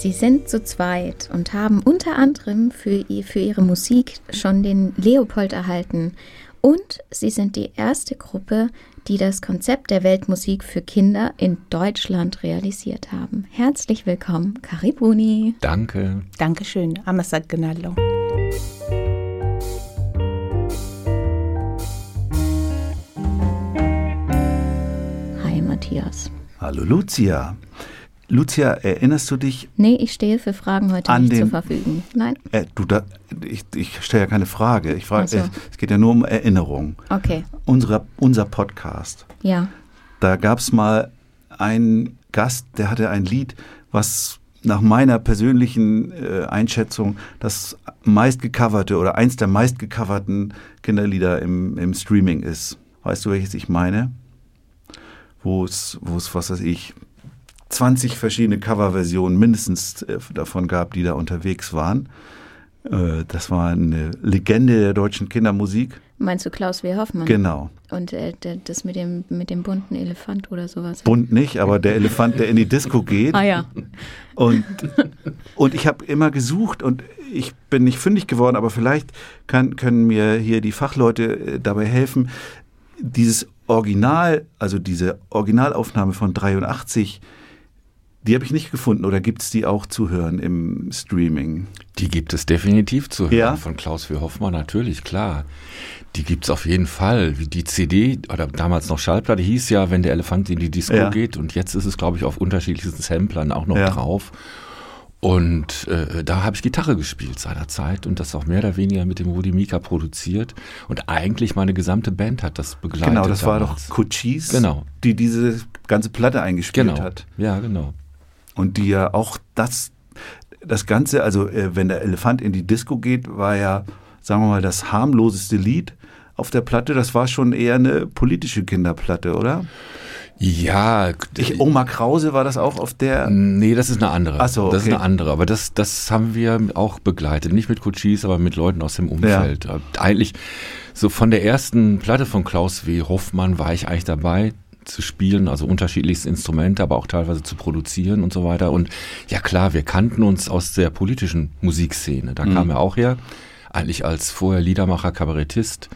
Sie sind zu zweit und haben unter anderem für, für ihre Musik schon den Leopold erhalten. Und sie sind die erste Gruppe, die das Konzept der Weltmusik für Kinder in Deutschland realisiert haben. Herzlich willkommen, Karibuni. Danke. Dankeschön. Amasak Gnallo. Hi, Matthias. Hallo Lucia. Lucia, erinnerst du dich? Nee, ich stehe für Fragen heute nicht den- zur Verfügung. Nein? Äh, du da, ich, ich stelle ja keine Frage. Ich frage, so. äh, es geht ja nur um Erinnerung. Okay. Unsere, unser Podcast. Ja. Da gab es mal einen Gast, der hatte ein Lied, was nach meiner persönlichen äh, Einschätzung das meistgecoverte oder eins der meistgecoverten Kinderlieder im, im Streaming ist. Weißt du, welches ich meine? Wo es, wo es, was weiß ich, 20 verschiedene Coverversionen mindestens äh, davon gab, die da unterwegs waren. Äh, das war eine Legende der deutschen Kindermusik. Meinst du Klaus W. Hoffmann? Genau. Und äh, das mit dem, mit dem bunten Elefant oder sowas? Bunt nicht, aber der Elefant, der in die Disco geht. Ah ja. Und, und ich habe immer gesucht und ich bin nicht fündig geworden, aber vielleicht kann, können mir hier die Fachleute äh, dabei helfen. Dieses Original, also diese Originalaufnahme von 83, die habe ich nicht gefunden oder gibt es die auch zu hören im Streaming? Die gibt es definitiv zu hören. Ja? Von Klaus W. Hoffmann natürlich, klar. Die gibt es auf jeden Fall. Wie die CD oder damals noch Schallplatte hieß ja, wenn der Elefant in die Disco Ja. geht. Und jetzt ist es, glaube ich, auf unterschiedlichsten Samplern auch noch Ja. drauf. Und äh, da habe ich Gitarre gespielt seinerzeit und das auch mehr oder weniger mit dem Rudi Mika produziert. Und eigentlich meine gesamte Band hat das begleitet. Genau, das war doch damals. Cochise, Genau. die diese ganze Platte eingespielt Genau. hat. Ja, genau. Und die ja auch das, das Ganze, also äh, wenn der Elefant in die Disco geht, war ja, sagen wir mal, das harmloseste Lied auf der Platte. Das war schon eher eine politische Kinderplatte, oder? Ja, Ich, Oma Krause war das auch auf der. Nee, das ist eine andere. Ach so, Das ist okay. eine andere. Aber das, das haben wir auch begleitet. Nicht mit Coaches, aber mit Leuten aus dem Umfeld. Eigentlich so von der ersten Platte von Klaus W. Hoffmann war ich eigentlich dabei zu spielen, also unterschiedlichste Instrumente, aber auch teilweise zu produzieren und so weiter. Und ja klar, wir kannten uns aus der politischen Musikszene. Da kam er auch her, eigentlich als vorher Liedermacher, Kabarettist.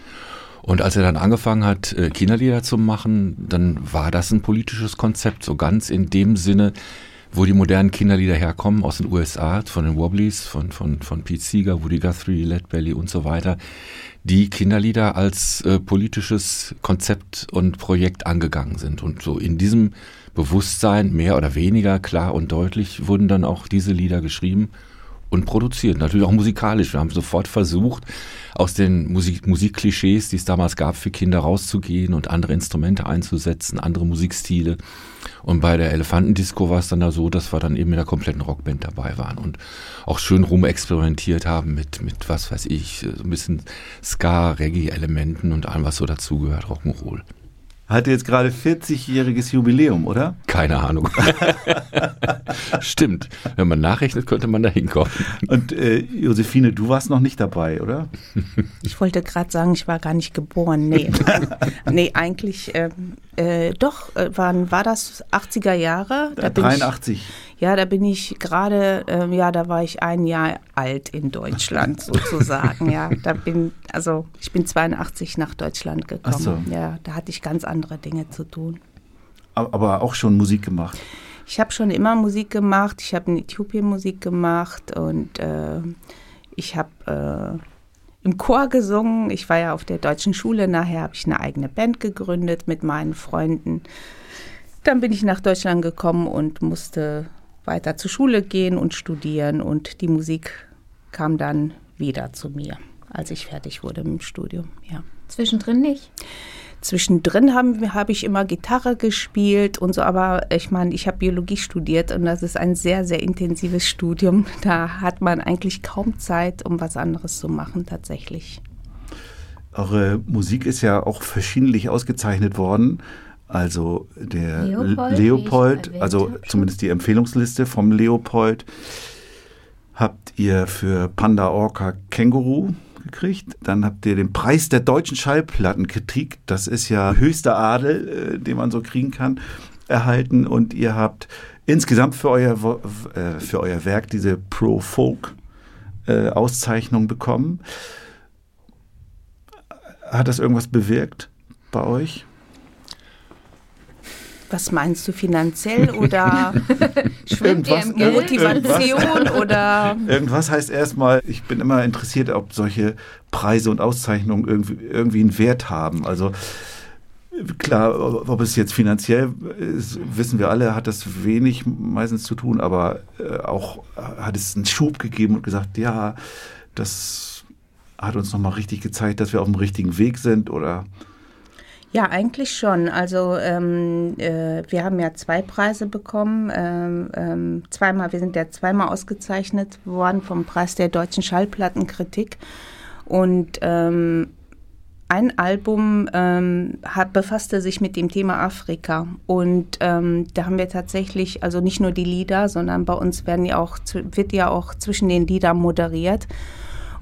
Und als er dann angefangen hat, äh, Kinderlieder zu machen, dann war das ein politisches Konzept, so ganz in dem Sinne, wo die modernen Kinderlieder herkommen, aus den USA, von den Wobblies, von, von, von Pete Seeger, Woody Guthrie, Led Belly und so weiter, die Kinderlieder als äh, politisches Konzept und Projekt angegangen sind. Und so in diesem Bewusstsein, mehr oder weniger klar und deutlich, wurden dann auch diese Lieder geschrieben und produziert. Natürlich auch musikalisch. Wir haben sofort versucht, aus den Musik Musikklischees, die es damals gab, für Kinder rauszugehen und andere Instrumente einzusetzen, andere Musikstile. Und bei der Elefantendisco war es dann da so, dass wir dann eben mit der kompletten Rockband dabei waren und auch schön rumexperimentiert haben mit, mit was weiß ich, so ein bisschen Ska, Reggae-Elementen und allem, was so dazugehört, Rock'n'Roll. Hatte jetzt gerade 40-jähriges Jubiläum, oder? Keine Ahnung. Stimmt. Wenn man nachrechnet, könnte man da hinkommen. Und äh, Josephine, du warst noch nicht dabei, oder? Ich wollte gerade sagen, ich war gar nicht geboren. Nee, nee eigentlich, ähm, äh, doch, äh, wann war das 80er Jahre? Da bin 83. Ich, ja, da bin ich gerade, ähm, ja, da war ich ein Jahr alt in Deutschland sozusagen. ja, da bin, also ich bin 82 nach Deutschland gekommen. Ach so. Ja, da hatte ich ganz andere Dinge zu tun. Aber aber auch schon Musik gemacht. Ich habe schon immer Musik gemacht. Ich habe in Äthiopien Musik gemacht und äh, ich habe äh, im Chor gesungen. Ich war ja auf der deutschen Schule. Nachher habe ich eine eigene Band gegründet mit meinen Freunden. Dann bin ich nach Deutschland gekommen und musste weiter zur Schule gehen und studieren. Und die Musik kam dann wieder zu mir, als ich fertig wurde mit dem Studium. Ja. Zwischendrin nicht. Zwischendrin habe hab ich immer Gitarre gespielt und so, aber ich meine, ich habe Biologie studiert und das ist ein sehr, sehr intensives Studium. Da hat man eigentlich kaum Zeit, um was anderes zu machen tatsächlich. Eure Musik ist ja auch verschiedentlich ausgezeichnet worden. Also der Leopold, Leopold also zumindest die Empfehlungsliste vom Leopold, habt ihr für Panda Orca Känguru gekriegt. Dann habt ihr den Preis der deutschen Schallplattenkritik, das ist ja höchster Adel, äh, den man so kriegen kann, erhalten. Und ihr habt insgesamt für euer, äh, für euer Werk diese Pro Folk äh, bekommen. Hat das irgendwas bewirkt bei euch? Was meinst du finanziell oder schwimmt Geld? Motivation irgendwas, oder? Irgendwas heißt erstmal, ich bin immer interessiert, ob solche Preise und Auszeichnungen irgendwie, irgendwie einen Wert haben. Also klar, ob es jetzt finanziell ist, wissen wir alle, hat das wenig meistens zu tun, aber äh, auch hat es einen Schub gegeben und gesagt, ja, das hat uns nochmal richtig gezeigt, dass wir auf dem richtigen Weg sind oder ja, eigentlich schon. Also ähm, äh, wir haben ja zwei Preise bekommen. Ähm, ähm, zweimal, wir sind ja zweimal ausgezeichnet worden vom Preis der deutschen Schallplattenkritik. Und ähm, ein Album ähm, hat, befasste sich mit dem Thema Afrika. Und ähm, da haben wir tatsächlich, also nicht nur die Lieder, sondern bei uns werden ja auch, wird ja auch zwischen den Liedern moderiert.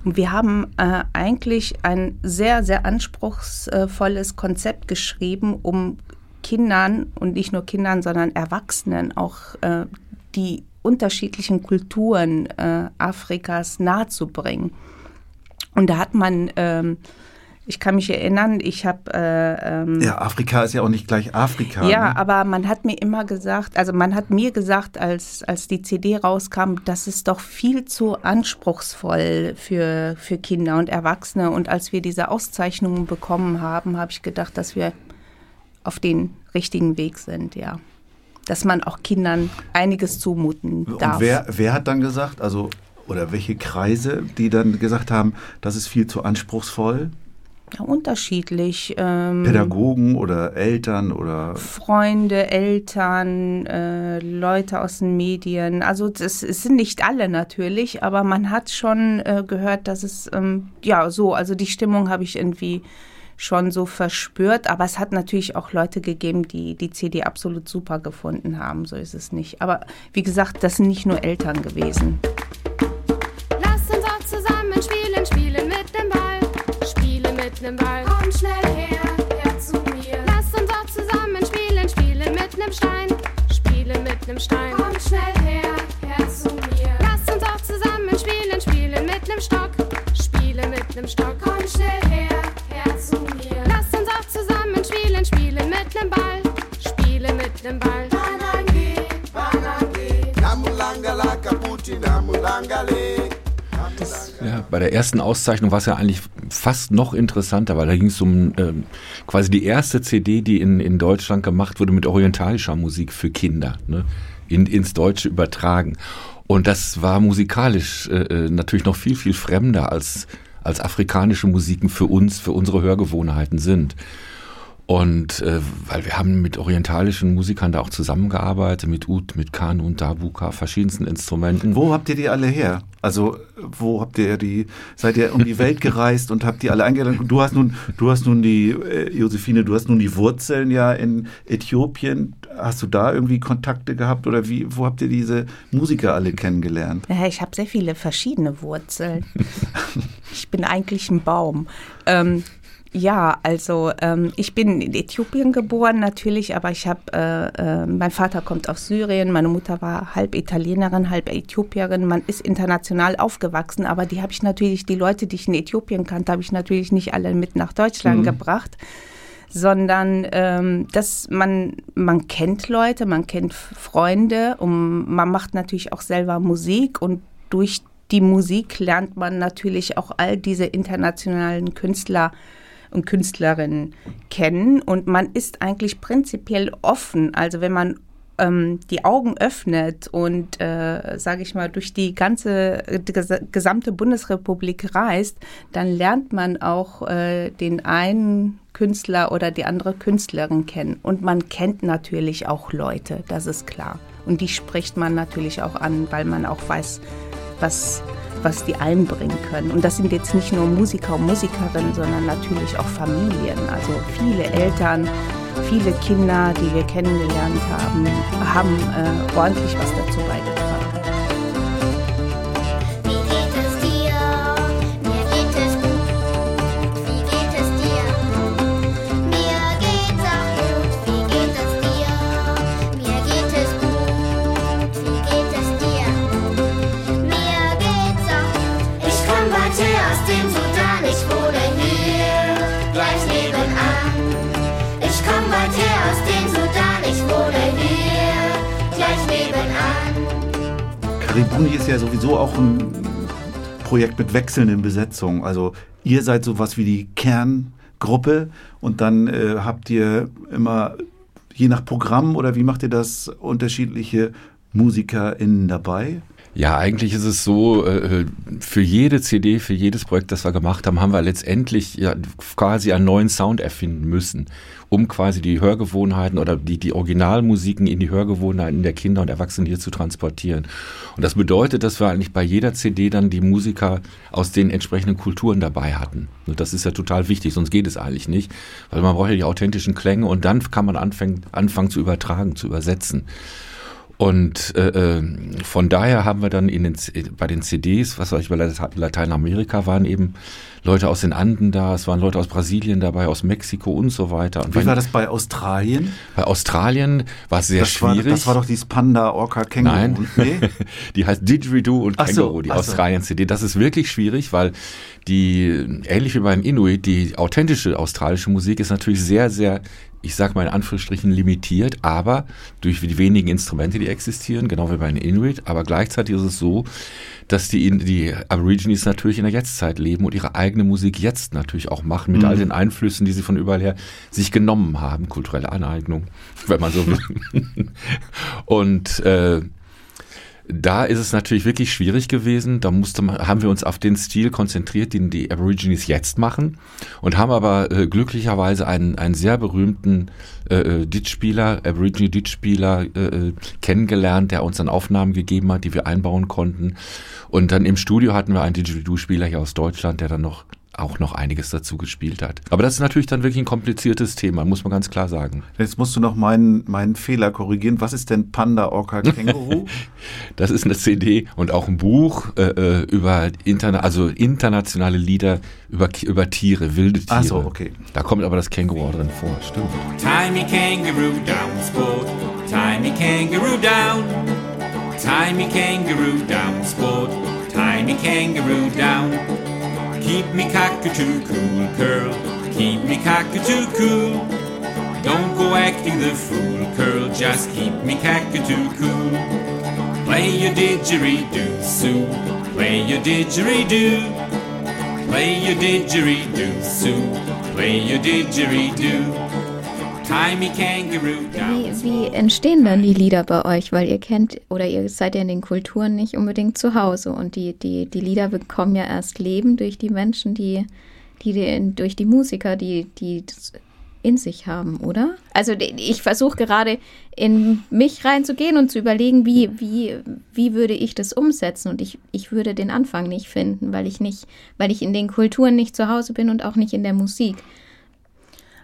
Und wir haben äh, eigentlich ein sehr, sehr anspruchsvolles Konzept geschrieben, um Kindern und nicht nur Kindern, sondern Erwachsenen auch äh, die unterschiedlichen Kulturen äh, Afrikas nahezubringen. Und da hat man ähm, ich kann mich erinnern, ich habe. Äh, ähm, ja, Afrika ist ja auch nicht gleich Afrika. Ja, ne? aber man hat mir immer gesagt, also man hat mir gesagt, als, als die CD rauskam, das ist doch viel zu anspruchsvoll für, für Kinder und Erwachsene. Und als wir diese Auszeichnungen bekommen haben, habe ich gedacht, dass wir auf den richtigen Weg sind, ja. Dass man auch Kindern einiges zumuten darf. Und wer, wer hat dann gesagt, also oder welche Kreise, die dann gesagt haben, das ist viel zu anspruchsvoll? Ja, unterschiedlich. Ähm, Pädagogen oder Eltern oder Freunde, Eltern, äh, Leute aus den Medien. Also das, es sind nicht alle natürlich, aber man hat schon äh, gehört, dass es ähm, ja so, also die Stimmung habe ich irgendwie schon so verspürt, aber es hat natürlich auch Leute gegeben, die die CD absolut super gefunden haben, so ist es nicht. Aber wie gesagt, das sind nicht nur Eltern gewesen. Nem Ball. Komm schnell her, her zu mir. Lass uns auch zusammen spielen, spielen mit nem Stein. Spielen mit nem Stein. Komm schnell her, her zu mir. Lass uns auch zusammen spielen, spielen mit nem Stock. Spielen mit nem Stock. Komm schnell her, her zu mir. Lass uns auch zusammen spielen, spielen mit nem Ball. Spielen mit nem Ball. Banange, Banange. Namulangala kaputi, namulangale. Ja, bei der ersten Auszeichnung war es ja eigentlich fast noch interessanter, weil da ging es um ähm, quasi die erste CD, die in, in Deutschland gemacht wurde mit orientalischer Musik für Kinder, ne? in, ins Deutsche übertragen. Und das war musikalisch äh, äh, natürlich noch viel, viel fremder als, als afrikanische Musiken für uns, für unsere Hörgewohnheiten sind. Und äh, weil wir haben mit orientalischen Musikern da auch zusammengearbeitet, mit Ud, mit Kanu und Dabuka, verschiedensten Instrumenten. Wo habt ihr die alle her? Also wo habt ihr die, seid ihr um die Welt gereist und habt die alle eingeladen? Du hast nun, du hast nun die, äh, Josephine, du hast nun die Wurzeln ja in Äthiopien. Hast du da irgendwie Kontakte gehabt oder wie, wo habt ihr diese Musiker alle kennengelernt? Ja, ich habe sehr viele verschiedene Wurzeln. ich bin eigentlich ein Baum. Ähm, ja, also ähm, ich bin in Äthiopien geboren natürlich, aber ich habe, äh, äh, mein Vater kommt aus Syrien, meine Mutter war halb Italienerin, halb Äthiopierin. Man ist international aufgewachsen, aber die habe ich natürlich, die Leute, die ich in Äthiopien kannte, habe ich natürlich nicht alle mit nach Deutschland mhm. gebracht sondern ähm, dass man, man kennt Leute, man kennt Freunde und man macht natürlich auch selber Musik und durch die Musik lernt man natürlich auch all diese internationalen Künstler und Künstlerinnen kennen und man ist eigentlich prinzipiell offen. Also wenn man ähm, die Augen öffnet und, äh, sage ich mal, durch die ganze, die gesamte Bundesrepublik reist, dann lernt man auch äh, den einen Künstler oder die andere Künstlerin kennen. Und man kennt natürlich auch Leute, das ist klar. Und die spricht man natürlich auch an, weil man auch weiß, was, was die einbringen können. Und das sind jetzt nicht nur Musiker und Musikerinnen, sondern natürlich auch Familien. Also viele Eltern, viele Kinder, die wir kennengelernt haben, haben äh, ordentlich was dazu beigetragen. Sowieso auch ein Projekt mit wechselnden Besetzungen. Also ihr seid sowas wie die Kerngruppe und dann äh, habt ihr immer, je nach Programm oder wie macht ihr das, unterschiedliche MusikerInnen dabei? Ja, eigentlich ist es so, äh, für jede CD, für jedes Projekt, das wir gemacht haben, haben wir letztendlich quasi einen neuen Sound erfinden müssen, um quasi die Hörgewohnheiten oder die, die Originalmusiken in die Hörgewohnheiten der Kinder und Erwachsenen hier zu transportieren. Und das bedeutet, dass wir eigentlich bei jeder CD dann die Musiker aus den entsprechenden Kulturen dabei hatten. Und das ist ja total wichtig, sonst geht es eigentlich nicht, weil man braucht ja die authentischen Klänge und dann kann man anfangen, anfangen zu übertragen, zu übersetzen. Und äh, äh, von daher haben wir dann in den, bei den CDs, was weiß ich, bei Lateinamerika waren eben Leute aus den Anden da, es waren Leute aus Brasilien dabei, aus Mexiko und so weiter. Und Wie bei, war das bei Australien? bei Australien war es sehr das, war, schwierig. das war doch dieses Panda, Orca, Känguru. Nein, Nee? die heißt Didgeridoo und Ach so, Känguru, die so. Australien-CD. Das ist wirklich schwierig, weil die, ähnlich wie beim Inuit, die authentische australische Musik ist natürlich sehr, sehr, ich sag mal in Anführungsstrichen limitiert, aber durch die wenigen Instrumente, die existieren, genau wie bei den Inuit, aber gleichzeitig ist es so, dass die, die Aborigines natürlich in der Jetztzeit leben und ihre eigene Musik jetzt natürlich auch machen, mit all den Einflüssen, die sie von überall her sich genommen haben, kulturelle Aneignung, wenn man so will. und äh, da ist es natürlich wirklich schwierig gewesen. Da musste man, haben wir uns auf den Stil konzentriert, den die Aborigines jetzt machen und haben aber äh, glücklicherweise einen, einen sehr berühmten äh, äh, Ditch-Spieler, Aborigine Ditch-Spieler äh, äh, kennengelernt, der uns dann Aufnahmen gegeben hat, die wir einbauen konnten. Und dann im Studio hatten wir einen Didgeridoo-Spieler hier aus Deutschland, der dann noch auch noch einiges dazu gespielt hat. Aber das ist natürlich dann wirklich ein kompliziertes Thema, muss man ganz klar sagen. Jetzt musst du noch meinen, meinen Fehler korrigieren. Was ist denn Panda, Orca, Känguru? Das ist eine CD und auch ein Buch äh, äh, über interna also internationale Lieder über, über Tiere, wilde Tiere. Ach so, okay. Da kommt aber das Känguru auch drin vor, stimmt. Me kangaroo down, sport. Me kangaroo down. Me kangaroo down, sport. Me kangaroo down. Keep me cockatoo cool, curl. Keep me cockatoo cool. Don't go acting the fool, curl. Just keep me cockatoo cool. Play your didgeridoo, Sue. Play your didgeridoo. Play your didgeridoo, Sue. Play your didgeridoo. Wie, wie entstehen dann die Lieder bei euch? Weil ihr kennt oder ihr seid ja in den Kulturen nicht unbedingt zu Hause und die, die, die Lieder bekommen ja erst Leben durch die Menschen, die, die, die durch die Musiker, die, die das in sich haben, oder? Also ich versuche gerade in mich reinzugehen und zu überlegen, wie, wie, wie würde ich das umsetzen? Und ich, ich würde den Anfang nicht finden, weil ich nicht, weil ich in den Kulturen nicht zu Hause bin und auch nicht in der Musik.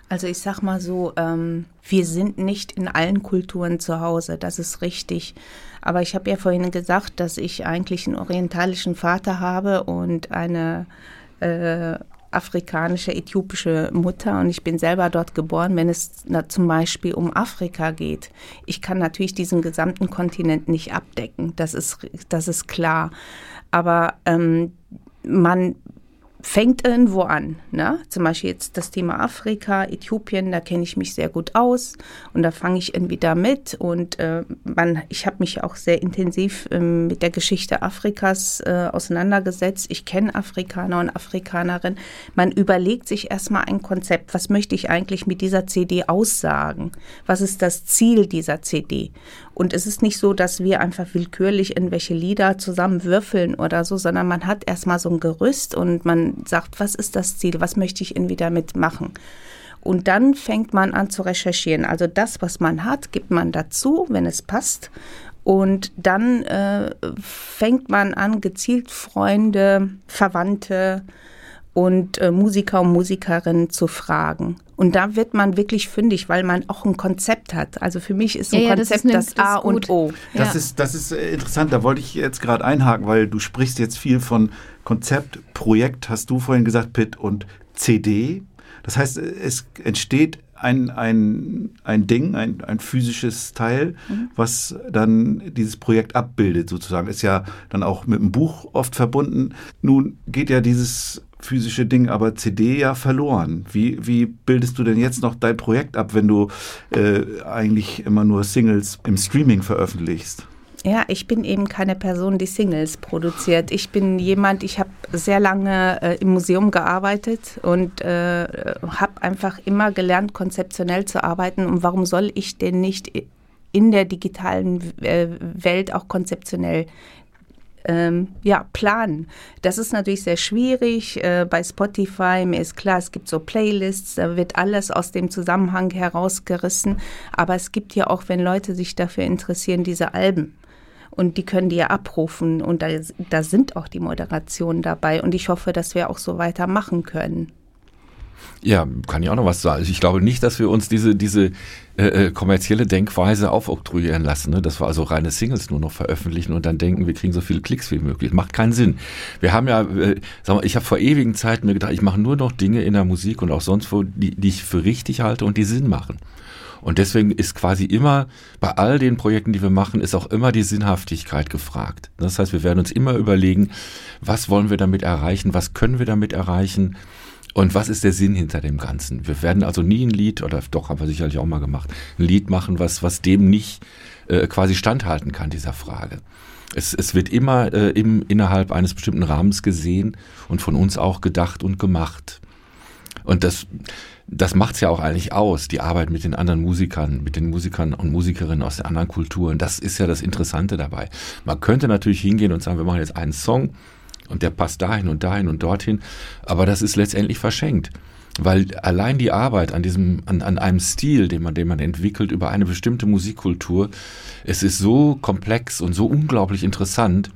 Also ich sag mal so, ähm, wir sind nicht in allen Kulturen zu Hause, das ist richtig. Aber ich habe ja vorhin gesagt, dass ich eigentlich einen orientalischen Vater habe und eine äh, afrikanische, äthiopische Mutter und ich bin selber dort geboren, wenn es na, zum Beispiel um Afrika geht. Ich kann natürlich diesen gesamten Kontinent nicht abdecken, das ist, das ist klar. Aber ähm, man fängt irgendwo an. Ne? Zum Beispiel jetzt das Thema Afrika, Äthiopien, da kenne ich mich sehr gut aus und da fange ich irgendwie da mit und äh, man, ich habe mich auch sehr intensiv ähm, mit der Geschichte Afrikas äh, auseinandergesetzt. Ich kenne Afrikaner und Afrikanerinnen. Man überlegt sich erstmal ein Konzept. Was möchte ich eigentlich mit dieser CD aussagen? Was ist das Ziel dieser CD? Und es ist nicht so, dass wir einfach willkürlich irgendwelche Lieder zusammenwürfeln oder so, sondern man hat erstmal so ein Gerüst und man sagt, was ist das Ziel, was möchte ich irgendwie damit machen. Und dann fängt man an zu recherchieren. Also das, was man hat, gibt man dazu, wenn es passt. Und dann äh, fängt man an, gezielt Freunde, Verwandte und äh, Musiker und Musikerinnen zu fragen. Und da wird man wirklich fündig, weil man auch ein Konzept hat. Also für mich ist ein Ja, ja, das Konzept ist das, A und O. Das, Ja. ist, das ist äh, interessant, da wollte ich jetzt gerade einhaken, weil du sprichst jetzt viel von Konzept, Projekt, hast du vorhin gesagt, Pitt, und CD. Das heißt, äh, es entsteht ein, ein, ein Ding, ein, ein physisches Teil, was dann dieses Projekt abbildet sozusagen. Ist ja dann auch mit einem Buch oft verbunden. Nun geht ja dieses physische Ding aber CD ja verloren. Wie, wie bildest du denn jetzt noch dein Projekt ab, wenn du äh, eigentlich immer nur Singles im Streaming veröffentlichst? Ja, ich bin eben keine Person, die Singles produziert. Ich bin jemand, ich habe sehr lange äh, im Museum gearbeitet und äh, habe einfach immer gelernt, konzeptionell zu arbeiten. Und warum soll ich denn nicht in der digitalen äh, Welt auch konzeptionell ähm, ja, planen. Das ist natürlich sehr schwierig äh, bei Spotify. Mir ist klar, es gibt so Playlists, da wird alles aus dem Zusammenhang herausgerissen. Aber es gibt ja auch, wenn Leute sich dafür interessieren, diese Alben. Und die können die ja abrufen. Und da, da sind auch die Moderationen dabei. Und ich hoffe, dass wir auch so weitermachen können. Ja, kann ich auch noch was sagen. Also Ich glaube nicht, dass wir uns diese, diese äh, äh, kommerzielle Denkweise aufoktroyieren lassen, ne? dass wir also reine Singles nur noch veröffentlichen und dann denken, wir kriegen so viele Klicks wie möglich. Macht keinen Sinn. Wir haben ja, äh, sag mal, ich habe vor ewigen Zeiten mir gedacht, ich mache nur noch Dinge in der Musik und auch sonst wo, die, die ich für richtig halte und die Sinn machen. Und deswegen ist quasi immer, bei all den Projekten, die wir machen, ist auch immer die Sinnhaftigkeit gefragt. Das heißt, wir werden uns immer überlegen, was wollen wir damit erreichen, was können wir damit erreichen und was ist der Sinn hinter dem Ganzen. Wir werden also nie ein Lied, oder doch haben wir sicherlich auch mal gemacht, ein Lied machen, was, was dem nicht äh, quasi standhalten kann, dieser Frage. Es, es wird immer äh, im, innerhalb eines bestimmten Rahmens gesehen und von uns auch gedacht und gemacht. Und das, das macht's ja auch eigentlich aus, die Arbeit mit den anderen Musikern, mit den Musikern und Musikerinnen aus den anderen Kulturen. Das ist ja das Interessante dabei. Man könnte natürlich hingehen und sagen, wir machen jetzt einen Song und der passt dahin und dahin und dorthin, aber das ist letztendlich verschenkt. Weil allein die Arbeit an diesem, an, an einem Stil, den man, den man entwickelt über eine bestimmte Musikkultur, es ist so komplex und so unglaublich interessant,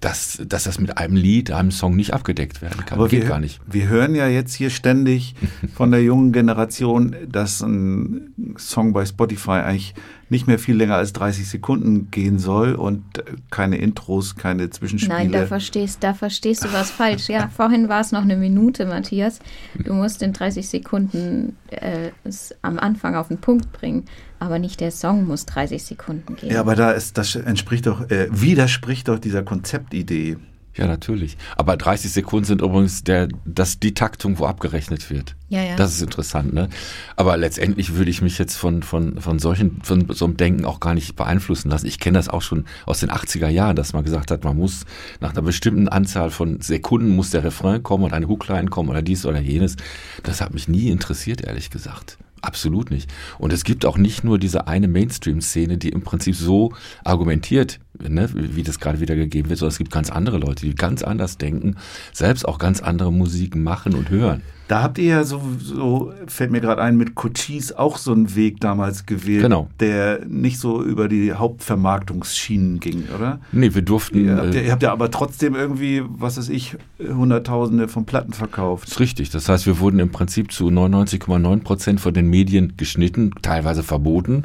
dass, dass das mit einem Lied, einem Song nicht abgedeckt werden kann. Aber Geht wir, gar nicht. wir hören ja jetzt hier ständig von der jungen Generation, dass ein Song bei Spotify eigentlich nicht mehr viel länger als 30 Sekunden gehen soll und keine Intros, keine Zwischenspiele. Nein, da verstehst, da verstehst du was falsch. Ja, vorhin war es noch eine Minute, Matthias. Du musst in 30 Sekunden äh, es am Anfang auf den Punkt bringen. Aber nicht der Song muss 30 Sekunden gehen. ja, aber da ist, das entspricht doch, äh, widerspricht doch dieser Konzeptidee. Ja, natürlich. Aber 30 Sekunden sind übrigens der, das, die Taktung, wo abgerechnet wird. Ja, ja. Das ist interessant, ne? Aber letztendlich würde ich mich jetzt von, von, von solchen, von so einem Denken auch gar nicht beeinflussen lassen. Ich kenne das auch schon aus den 80er Jahren, dass man gesagt hat, man muss nach einer bestimmten Anzahl von Sekunden muss der Refrain kommen und eine Hookline kommen oder dies oder jenes. Das hat mich nie interessiert, ehrlich gesagt. Absolut nicht. Und es gibt auch nicht nur diese eine Mainstream-Szene, die im Prinzip so argumentiert, ne, wie das gerade wieder gegeben wird, sondern es gibt ganz andere Leute, die ganz anders denken, selbst auch ganz andere Musiken machen und hören. Da habt ihr ja so, so fällt mir gerade ein, mit Cochise auch so einen Weg damals gewählt, Genau. der nicht so über die Hauptvermarktungsschienen ging, oder? Nee, wir durften. Ihr habt, ja, äh, ihr habt ja aber trotzdem irgendwie, was weiß ich, Hunderttausende von Platten verkauft. ist richtig. Das heißt, wir wurden im Prinzip zu 99,9 Prozent von den Medien geschnitten, teilweise verboten.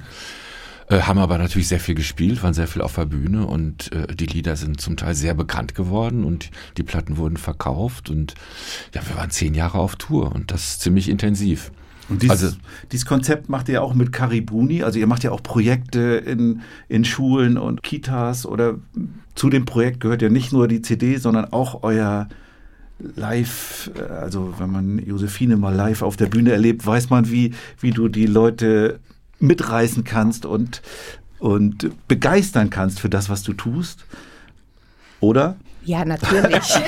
Äh, haben aber natürlich sehr viel gespielt, waren sehr viel auf der Bühne und äh, die Lieder sind zum Teil sehr bekannt geworden und die Platten wurden verkauft und ja, wir waren zehn Jahre auf Tour und das ziemlich intensiv. Und dieses, Also- dieses Konzept macht ihr auch mit Karibuni, also ihr macht ja auch Projekte in, in Schulen und Kitas oder zu dem Projekt gehört ja nicht nur die CD, sondern auch euer Live, äh, also wenn man Josephine mal live auf der Bühne erlebt, weiß man, wie, wie du die Leute mitreißen kannst und, und begeistern kannst für das, was du tust. Oder? Ja, natürlich.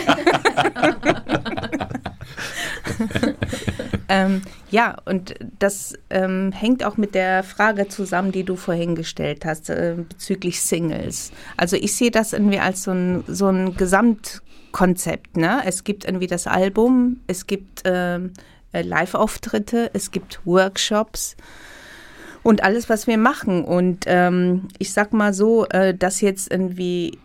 ähm, Ja, und das ähm, hängt auch mit der Frage zusammen, die du vorhin gestellt hast, äh, bezüglich Singles. Also ich sehe das irgendwie als so ein, so ein Gesamtkonzept. Ne? Es gibt irgendwie das Album, es gibt ähm, äh, Live-Auftritte, es gibt Workshops und alles, was wir machen. Und ähm, ich sag mal so, äh, dass jetzt irgendwie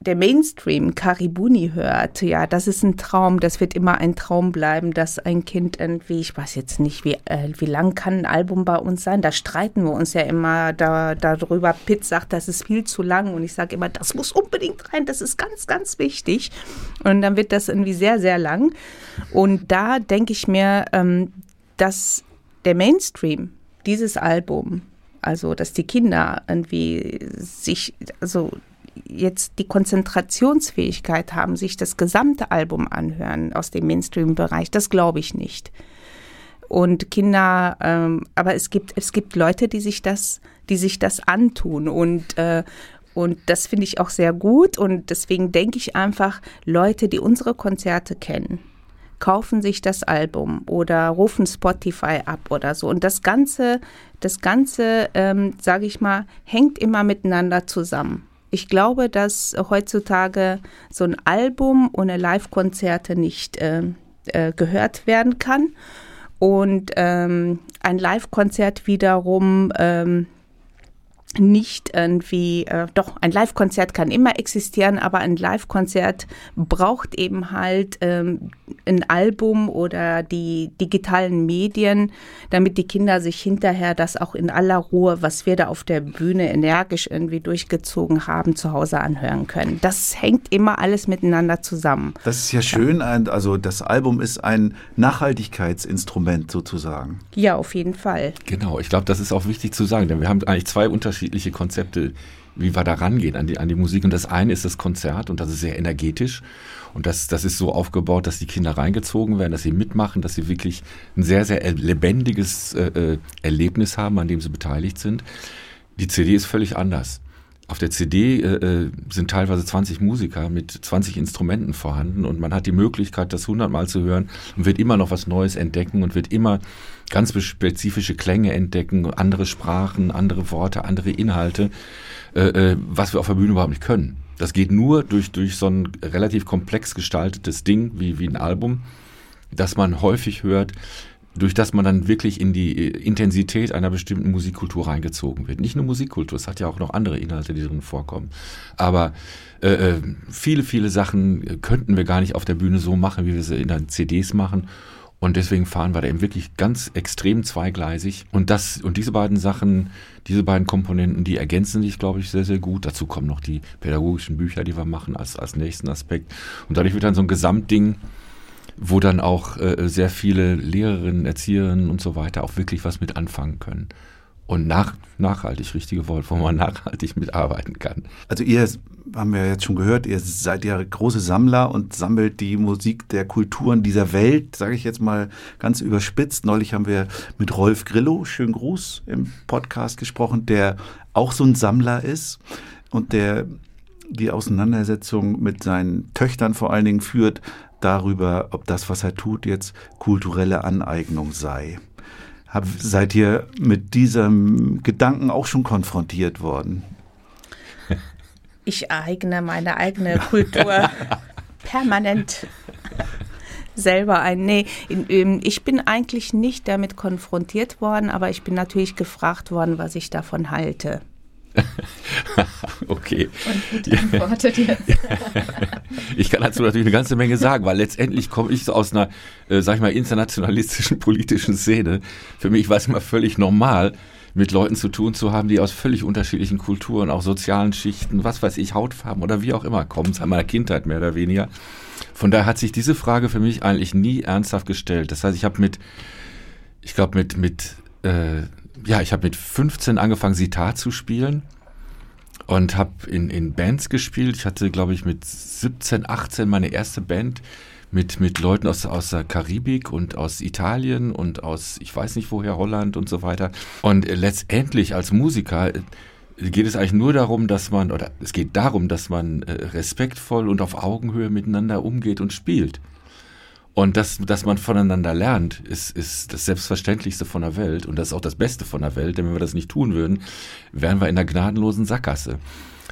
der Mainstream Karibuni hört, ja, das ist ein Traum, das wird immer ein Traum bleiben, dass ein Kind irgendwie, ich weiß jetzt nicht, wie, äh, wie lang kann ein Album bei uns sein, da streiten wir uns ja immer da, darüber. Pitt sagt, das ist viel zu lang und ich sage immer, das muss unbedingt rein, das ist ganz, ganz wichtig. Und dann wird das irgendwie sehr, sehr lang. Und da denke ich mir, ähm, dass der Mainstream dieses Album, also dass die Kinder irgendwie sich, also jetzt die Konzentrationsfähigkeit haben, sich das gesamte Album anhören aus dem Mainstream-Bereich, das glaube ich nicht. Und Kinder, ähm, aber es gibt, es gibt Leute, die sich das, die sich das antun und, äh, und das finde ich auch sehr gut und deswegen denke ich einfach, Leute, die unsere Konzerte kennen, kaufen sich das Album oder rufen Spotify ab oder so. Und das Ganze, das Ganze, ähm, sage ich mal, hängt immer miteinander zusammen. Ich glaube, dass heutzutage so ein Album ohne Live-Konzerte nicht äh, äh, gehört werden kann. Und ähm, ein Live-Konzert wiederum ähm, nicht irgendwie, äh, doch, ein Live-Konzert kann immer existieren, aber ein Live-Konzert braucht eben halt ähm, ein Album oder die digitalen Medien, damit die Kinder sich hinterher das auch in aller Ruhe, was wir da auf der Bühne energisch irgendwie durchgezogen haben, zu Hause anhören können. Das hängt immer alles miteinander zusammen. Das ist ja schön, ein, also das Album ist ein Nachhaltigkeitsinstrument sozusagen. Ja, auf jeden Fall. Genau, ich glaube, das ist auch wichtig zu sagen, denn wir haben eigentlich zwei unterschiedliche Konzepte, wie wir da rangehen an die, an die Musik. Und das eine ist das Konzert und das ist sehr energetisch. Und das, das ist so aufgebaut, dass die Kinder reingezogen werden, dass sie mitmachen, dass sie wirklich ein sehr, sehr lebendiges äh, äh, Erlebnis haben, an dem sie beteiligt sind. Die CD ist völlig anders. Auf der CD äh, äh, sind teilweise 20 Musiker mit 20 Instrumenten vorhanden und man hat die Möglichkeit, das hundertmal zu hören und wird immer noch was Neues entdecken und wird immer ganz spezifische Klänge entdecken, andere Sprachen, andere Worte, andere Inhalte, äh, äh, was wir auf der Bühne überhaupt nicht können. Das geht nur durch, durch so ein relativ komplex gestaltetes Ding wie, wie ein Album, das man häufig hört, durch das man dann wirklich in die äh, Intensität einer bestimmten Musikkultur reingezogen wird. Nicht nur Musikkultur, es hat ja auch noch andere Inhalte, die drin vorkommen. Aber äh, äh viele, viele Sachen könnten wir gar nicht auf der Bühne so machen, wie wir sie in den CDs machen. Und deswegen fahren wir da eben wirklich ganz extrem zweigleisig. Und das, und diese beiden Sachen, diese beiden Komponenten, die ergänzen sich, glaube ich, sehr, sehr gut. Dazu kommen noch die pädagogischen Bücher, die wir machen als, als nächsten Aspekt. Und dadurch wird dann so ein Gesamtding, wo dann auch äh, sehr viele Lehrerinnen, Erzieherinnen und so weiter auch wirklich was mit anfangen können. Und nach, nachhaltig, richtige Wort, wo man nachhaltig mitarbeiten kann. Also ihr, haben wir jetzt schon gehört, ihr seid ja große Sammler und sammelt die Musik der Kulturen dieser Welt, sage ich jetzt mal ganz überspitzt. Neulich haben wir mit Rolf Grillo, schönen Gruß, im Podcast gesprochen, der auch so ein Sammler ist und der die Auseinandersetzung mit seinen Töchtern vor allen Dingen führt darüber, ob das, was er tut, jetzt kulturelle Aneignung sei. Hab, seid ihr mit diesem Gedanken auch schon konfrontiert worden? Ich eigne meine eigene Kultur permanent selber ein. Nee, ich bin eigentlich nicht damit konfrontiert worden, aber ich bin natürlich gefragt worden, was ich davon halte. okay. Und gut antwortet jetzt. ich kann dazu natürlich eine ganze Menge sagen, weil letztendlich komme ich so aus einer, äh, sag ich mal, internationalistischen politischen Szene. Für mich war es immer völlig normal, mit Leuten zu tun zu haben, die aus völlig unterschiedlichen Kulturen, auch sozialen Schichten, was weiß ich, Hautfarben oder wie auch immer kommen, seit meiner Kindheit mehr oder weniger. Von daher hat sich diese Frage für mich eigentlich nie ernsthaft gestellt. Das heißt, ich habe mit, ich glaube mit, mit, äh, ja, ich habe mit 15 angefangen, Sitar zu spielen und habe in, in Bands gespielt. Ich hatte, glaube ich, mit 17, 18 meine erste Band mit, mit Leuten aus, aus der Karibik und aus Italien und aus, ich weiß nicht woher, Holland und so weiter. Und äh, letztendlich als Musiker äh, geht es eigentlich nur darum, dass man, oder es geht darum, dass man äh, respektvoll und auf Augenhöhe miteinander umgeht und spielt. Und dass, dass man voneinander lernt, ist, ist das Selbstverständlichste von der Welt und das ist auch das Beste von der Welt. Denn wenn wir das nicht tun würden, wären wir in der gnadenlosen Sackgasse.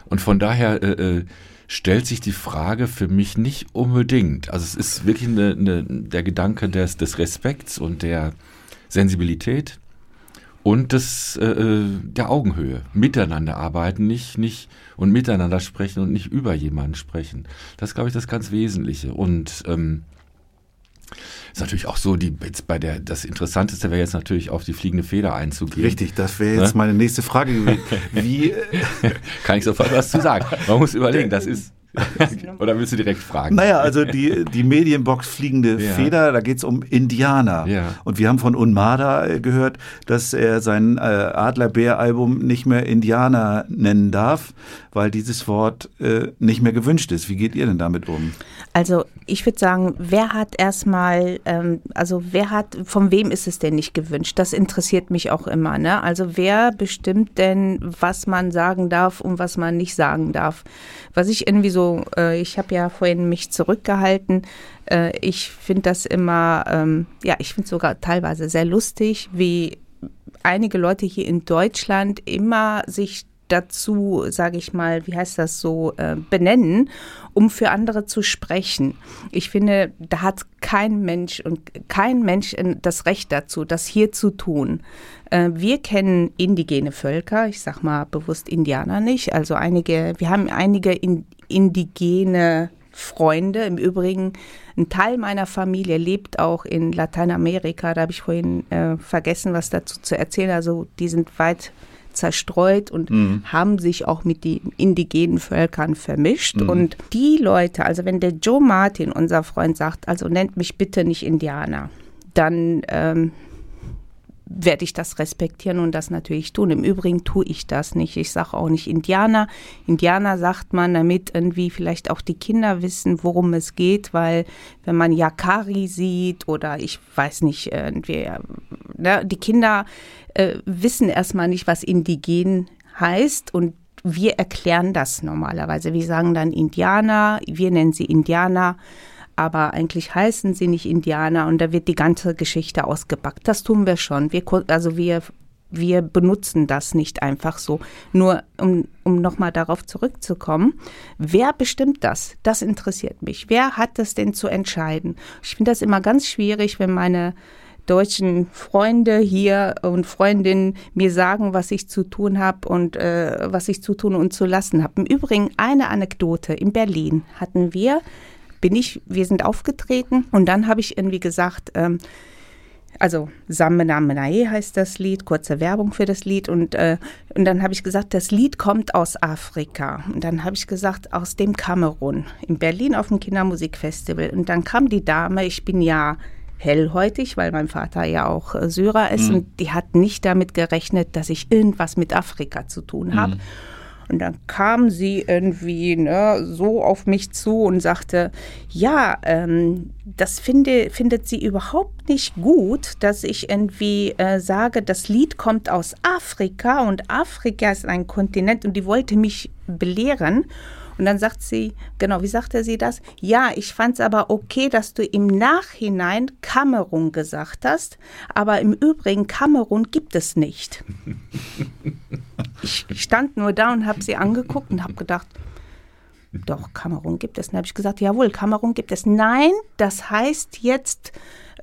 Und von daher äh, stellt sich die Frage für mich nicht unbedingt. Also es ist wirklich eine, eine, der Gedanke des, des Respekts und der Sensibilität und des, äh, äh, der Augenhöhe. Miteinander arbeiten, nicht, nicht und miteinander sprechen und nicht über jemanden sprechen. Das ist, glaube ich, das ganz Wesentliche. Und ähm, ist natürlich auch so, die jetzt bei der das Interessanteste wäre jetzt natürlich auf die fliegende Feder einzugehen. Richtig, das wäre jetzt Ne? meine nächste Frage gewesen. Wie, äh, Kann ich sofort was zu sagen. Man muss überlegen, das ist. Oder willst du direkt fragen? naja, also die, die Medienbox Fliegende Ja. Feder, da geht's um Indianer. Ja. Und wir haben von Unmada äh, gehört, dass er sein äh, Adlerbär-Album nicht mehr Indianer nennen darf, weil dieses Wort äh, nicht mehr gewünscht ist. Wie geht ihr denn damit um? Also ich würde sagen, wer hat erstmal, ähm, also wer hat, von wem ist es denn nicht gewünscht? Das interessiert mich auch immer. Ne? Also wer bestimmt denn, was man sagen darf und was man nicht sagen darf? Was ich irgendwie so, äh, ich habe ja vorhin mich zurückgehalten. Äh, ich finde das immer, ähm, ja, ich finde sogar teilweise sehr lustig, wie einige Leute hier in Deutschland immer sich dazu, sage ich mal, wie heißt das so, äh, benennen, um für andere zu sprechen. Ich finde, da hat kein Mensch und kein Mensch das Recht dazu, das hier zu tun. Äh, wir kennen indigene Völker, ich sag mal bewusst Indianer nicht, also einige, wir haben einige in, indigene Freunde. Im Übrigen, ein Teil meiner Familie lebt auch in Lateinamerika. Da habe ich vorhin äh, vergessen, was dazu zu erzählen. Also die sind weit zerstreut und haben sich auch mit den indigenen Völkern vermischt. Und die Leute, also wenn der Joe Martin, unser Freund, sagt, also nennt mich bitte nicht Indianer, dann ähm, werde ich das respektieren und das natürlich tun. Im Übrigen tue ich das nicht. Ich sage auch nicht Indianer. Indianer sagt man, damit irgendwie vielleicht auch die Kinder wissen, worum es geht, weil wenn man Yakari sieht oder ich weiß nicht, irgendwie, ne, die Kinder äh, wissen erstmal nicht, was indigen heißt und wir erklären das normalerweise. Wir sagen dann Indianer, wir nennen sie Indianer aber eigentlich heißen sie nicht Indianer und da wird die ganze Geschichte ausgepackt. Das tun wir schon. Wir, also wir, wir benutzen das nicht einfach so. Nur um, um nochmal darauf zurückzukommen, wer bestimmt das? Das interessiert mich. Wer hat das denn zu entscheiden? Ich finde das immer ganz schwierig, wenn meine deutschen Freunde hier und Freundinnen mir sagen, was ich zu tun habe und äh, was ich zu tun und zu lassen habe. Im Übrigen eine Anekdote. In Berlin hatten wir bin ich, wir sind aufgetreten. Und dann habe ich irgendwie gesagt, ähm, also Samena Menae heißt das Lied, kurze Werbung für das Lied. Und, äh, und dann habe ich gesagt, das Lied kommt aus Afrika. Und dann habe ich gesagt, aus dem Kamerun, in Berlin auf dem Kindermusikfestival. Und dann kam die Dame, ich bin ja hellhäutig, weil mein Vater ja auch äh, Syrer ist. Und die hat nicht damit gerechnet, dass ich irgendwas mit Afrika zu tun habe. Und dann kam sie irgendwie ne, so auf mich zu und sagte, ja, ähm, das finde, findet sie überhaupt nicht gut, dass ich irgendwie äh, sage, das Lied kommt aus Afrika und Afrika ist ein Kontinent und die wollte mich belehren. Und dann sagt sie, genau, wie sagte sie das? Ja, ich fand es aber okay, dass du im Nachhinein Kamerun gesagt hast, aber im Übrigen Kamerun gibt es nicht. Ich stand nur da und habe sie angeguckt und habe gedacht, doch, Kamerun gibt es. Dann habe ich gesagt, jawohl, Kamerun gibt es. Nein, das heißt jetzt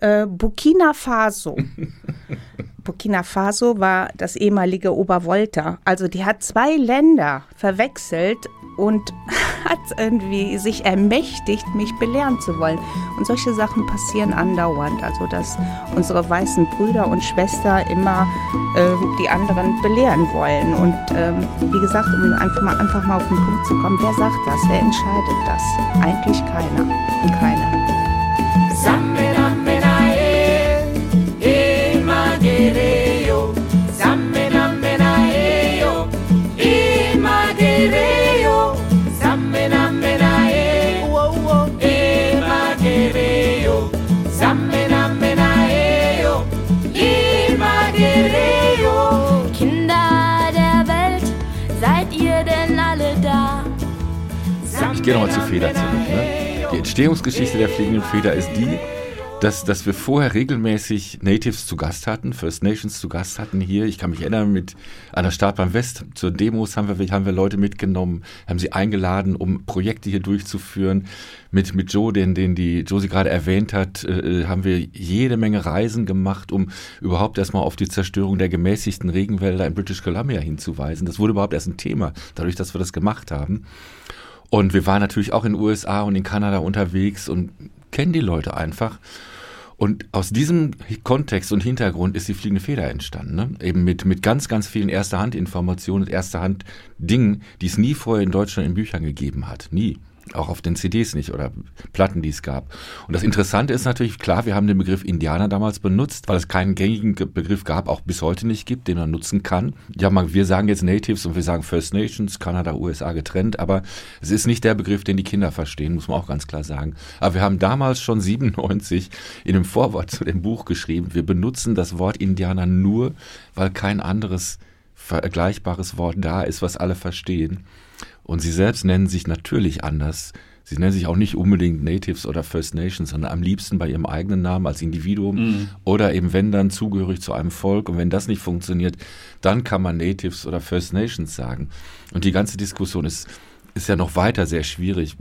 äh, Burkina Faso. Burkina Faso war das ehemalige Obervolta. Also die hat zwei Länder verwechselt und hat irgendwie sich ermächtigt, mich belehren zu wollen. Und solche Sachen passieren andauernd. Also dass unsere weißen Brüder und Schwestern immer ähm, die anderen belehren wollen. Und ähm, wie gesagt, um einfach mal, einfach mal auf den Punkt zu kommen, wer sagt das? Wer entscheidet das? Eigentlich keiner. Keiner. Samena gehe nochmal zur Feder zurück. Ne? Die Entstehungsgeschichte der fliegenden Feder ist die, dass, dass wir vorher regelmäßig Natives zu Gast hatten, First Nations zu Gast hatten hier. Ich kann mich erinnern, mit einer Start beim West zur Demos haben wir, haben wir Leute mitgenommen, haben sie eingeladen, um Projekte hier durchzuführen. Mit, mit Joe, den, den die Josie gerade erwähnt hat, äh, haben wir jede Menge Reisen gemacht, um überhaupt erstmal auf die Zerstörung der gemäßigten Regenwälder in British Columbia hinzuweisen. Das wurde überhaupt erst ein Thema, dadurch, dass wir das gemacht haben. Und wir waren natürlich auch in den USA und in Kanada unterwegs und kennen die Leute einfach. Und aus diesem Kontext und Hintergrund ist die fliegende Feder entstanden. Ne? Eben mit, mit ganz, ganz vielen Erster-Hand-Informationen und Erster-Hand-Dingen, die es nie vorher in Deutschland in Büchern gegeben hat. Nie. Auch auf den CDs nicht oder Platten, die es gab. Und das Interessante ist natürlich, klar, wir haben den Begriff Indianer damals benutzt, weil es keinen gängigen Ge- Begriff gab, auch bis heute nicht gibt, den man nutzen kann. Ja, man, wir sagen jetzt Natives und wir sagen First Nations, Kanada, USA getrennt, aber es ist nicht der Begriff, den die Kinder verstehen, muss man auch ganz klar sagen. Aber wir haben damals schon 97 in dem Vorwort zu dem Buch geschrieben, wir benutzen das Wort Indianer nur, weil kein anderes vergleichbares Wort da ist, was alle verstehen. Und sie selbst nennen sich natürlich anders. Sie nennen sich auch nicht unbedingt Natives oder First Nations, sondern am liebsten bei ihrem eigenen Namen als Individuum oder eben wenn dann zugehörig zu einem Volk. Und wenn das nicht funktioniert, dann kann man Natives oder First Nations sagen. Und die ganze Diskussion ist, ist ja noch weiter sehr schwierig.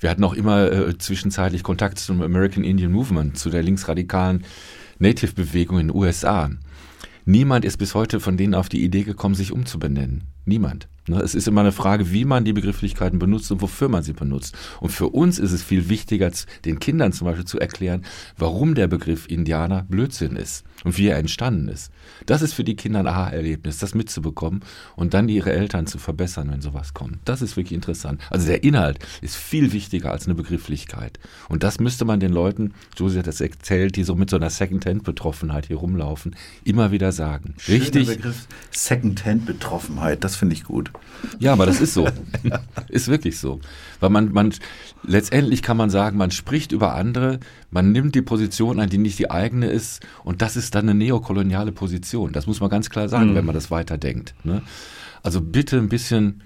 Wir hatten auch immer äh, zwischenzeitlich Kontakt zum American Indian Movement, zu der linksradikalen Native-Bewegung in den USA. Niemand ist bis heute von denen auf die Idee gekommen, sich umzubenennen. Niemand. Ne, Es ist immer eine Frage, wie man die Begrifflichkeiten benutzt und wofür man sie benutzt. Und für uns ist es viel wichtiger, den Kindern zum Beispiel zu erklären, warum der Begriff Indianer Blödsinn ist und wie er entstanden ist. Das ist für die Kinder ein Aha-Erlebnis, das mitzubekommen und dann ihre Eltern zu verbessern, wenn sowas kommt. Das ist wirklich interessant. Also der Inhalt ist viel wichtiger als eine Begrifflichkeit. Und das müsste man den Leuten, Josie hat das erzählt, die so mit so einer Second-Hand-Betroffenheit hier rumlaufen, immer wieder sagen. Richtig. Schöner Begriff Second-Hand-Betroffenheit, das finde ich gut. Ja, aber das ist so. ist wirklich so. Weil man, man, letztendlich kann man sagen, man spricht über andere, man nimmt die Position ein, die nicht die eigene ist, und das ist dann eine neokoloniale Position. Das muss man ganz klar sagen, wenn man das weiterdenkt. Ne? Also bitte ein bisschen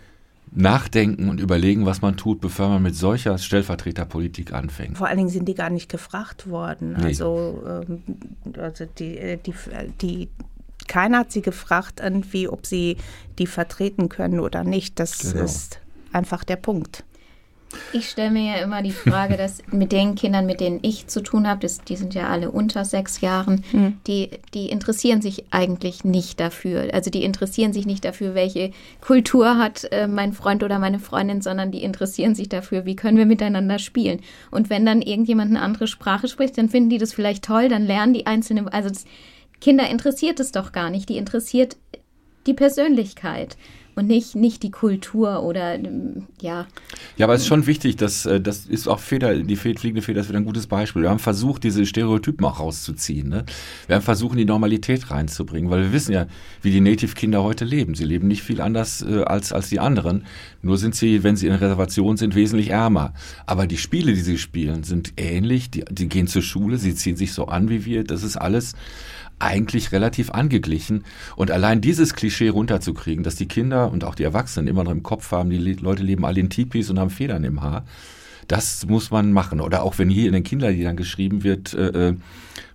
nachdenken und überlegen, was man tut, bevor man mit solcher Stellvertreterpolitik anfängt. Vor allen Dingen sind die gar nicht gefragt worden. Nee. Also, ähm, also die, äh, die, die, keiner hat sie gefragt, irgendwie, ob sie die vertreten können oder nicht. Das Genau. ist einfach der Punkt. Ich stelle mir ja immer die Frage, dass mit den Kindern, mit denen ich zu tun habe, das, die sind ja alle unter sechs Jahren, die, die interessieren sich eigentlich nicht dafür. Also die interessieren sich nicht dafür, welche Kultur hat äh, mein Freund oder meine Freundin, sondern die interessieren sich dafür, wie können wir miteinander spielen. Und wenn dann irgendjemand eine andere Sprache spricht, dann finden die das vielleicht toll, dann lernen die einzelne, also das, Kinder interessiert es doch gar nicht, die interessiert die Persönlichkeit und nicht, nicht die Kultur oder ähm, ja. Ja, aber es ist schon wichtig, dass äh, das ist auch Feder, die fliegende Feder ist wieder ein gutes Beispiel. Wir haben versucht, diese Stereotypen auch rauszuziehen. Ne? Wir haben versucht, die Normalität reinzubringen, weil wir wissen ja, wie die Native-Kinder heute leben. Sie leben nicht viel anders äh, als, als die anderen. Nur sind sie, wenn sie in Reservation sind, wesentlich ärmer. Aber die Spiele, die sie spielen, sind ähnlich. Die, die gehen zur Schule, sie ziehen sich so an wie wir. Das ist alles eigentlich relativ angeglichen. Und allein dieses Klischee runterzukriegen, dass die Kinder und auch die Erwachsenen immer noch im Kopf haben, die Le Leute leben alle in Tipis und haben Federn im Haar, das muss man machen. Oder auch wenn hier in den Kinderliedern geschrieben wird, äh, äh,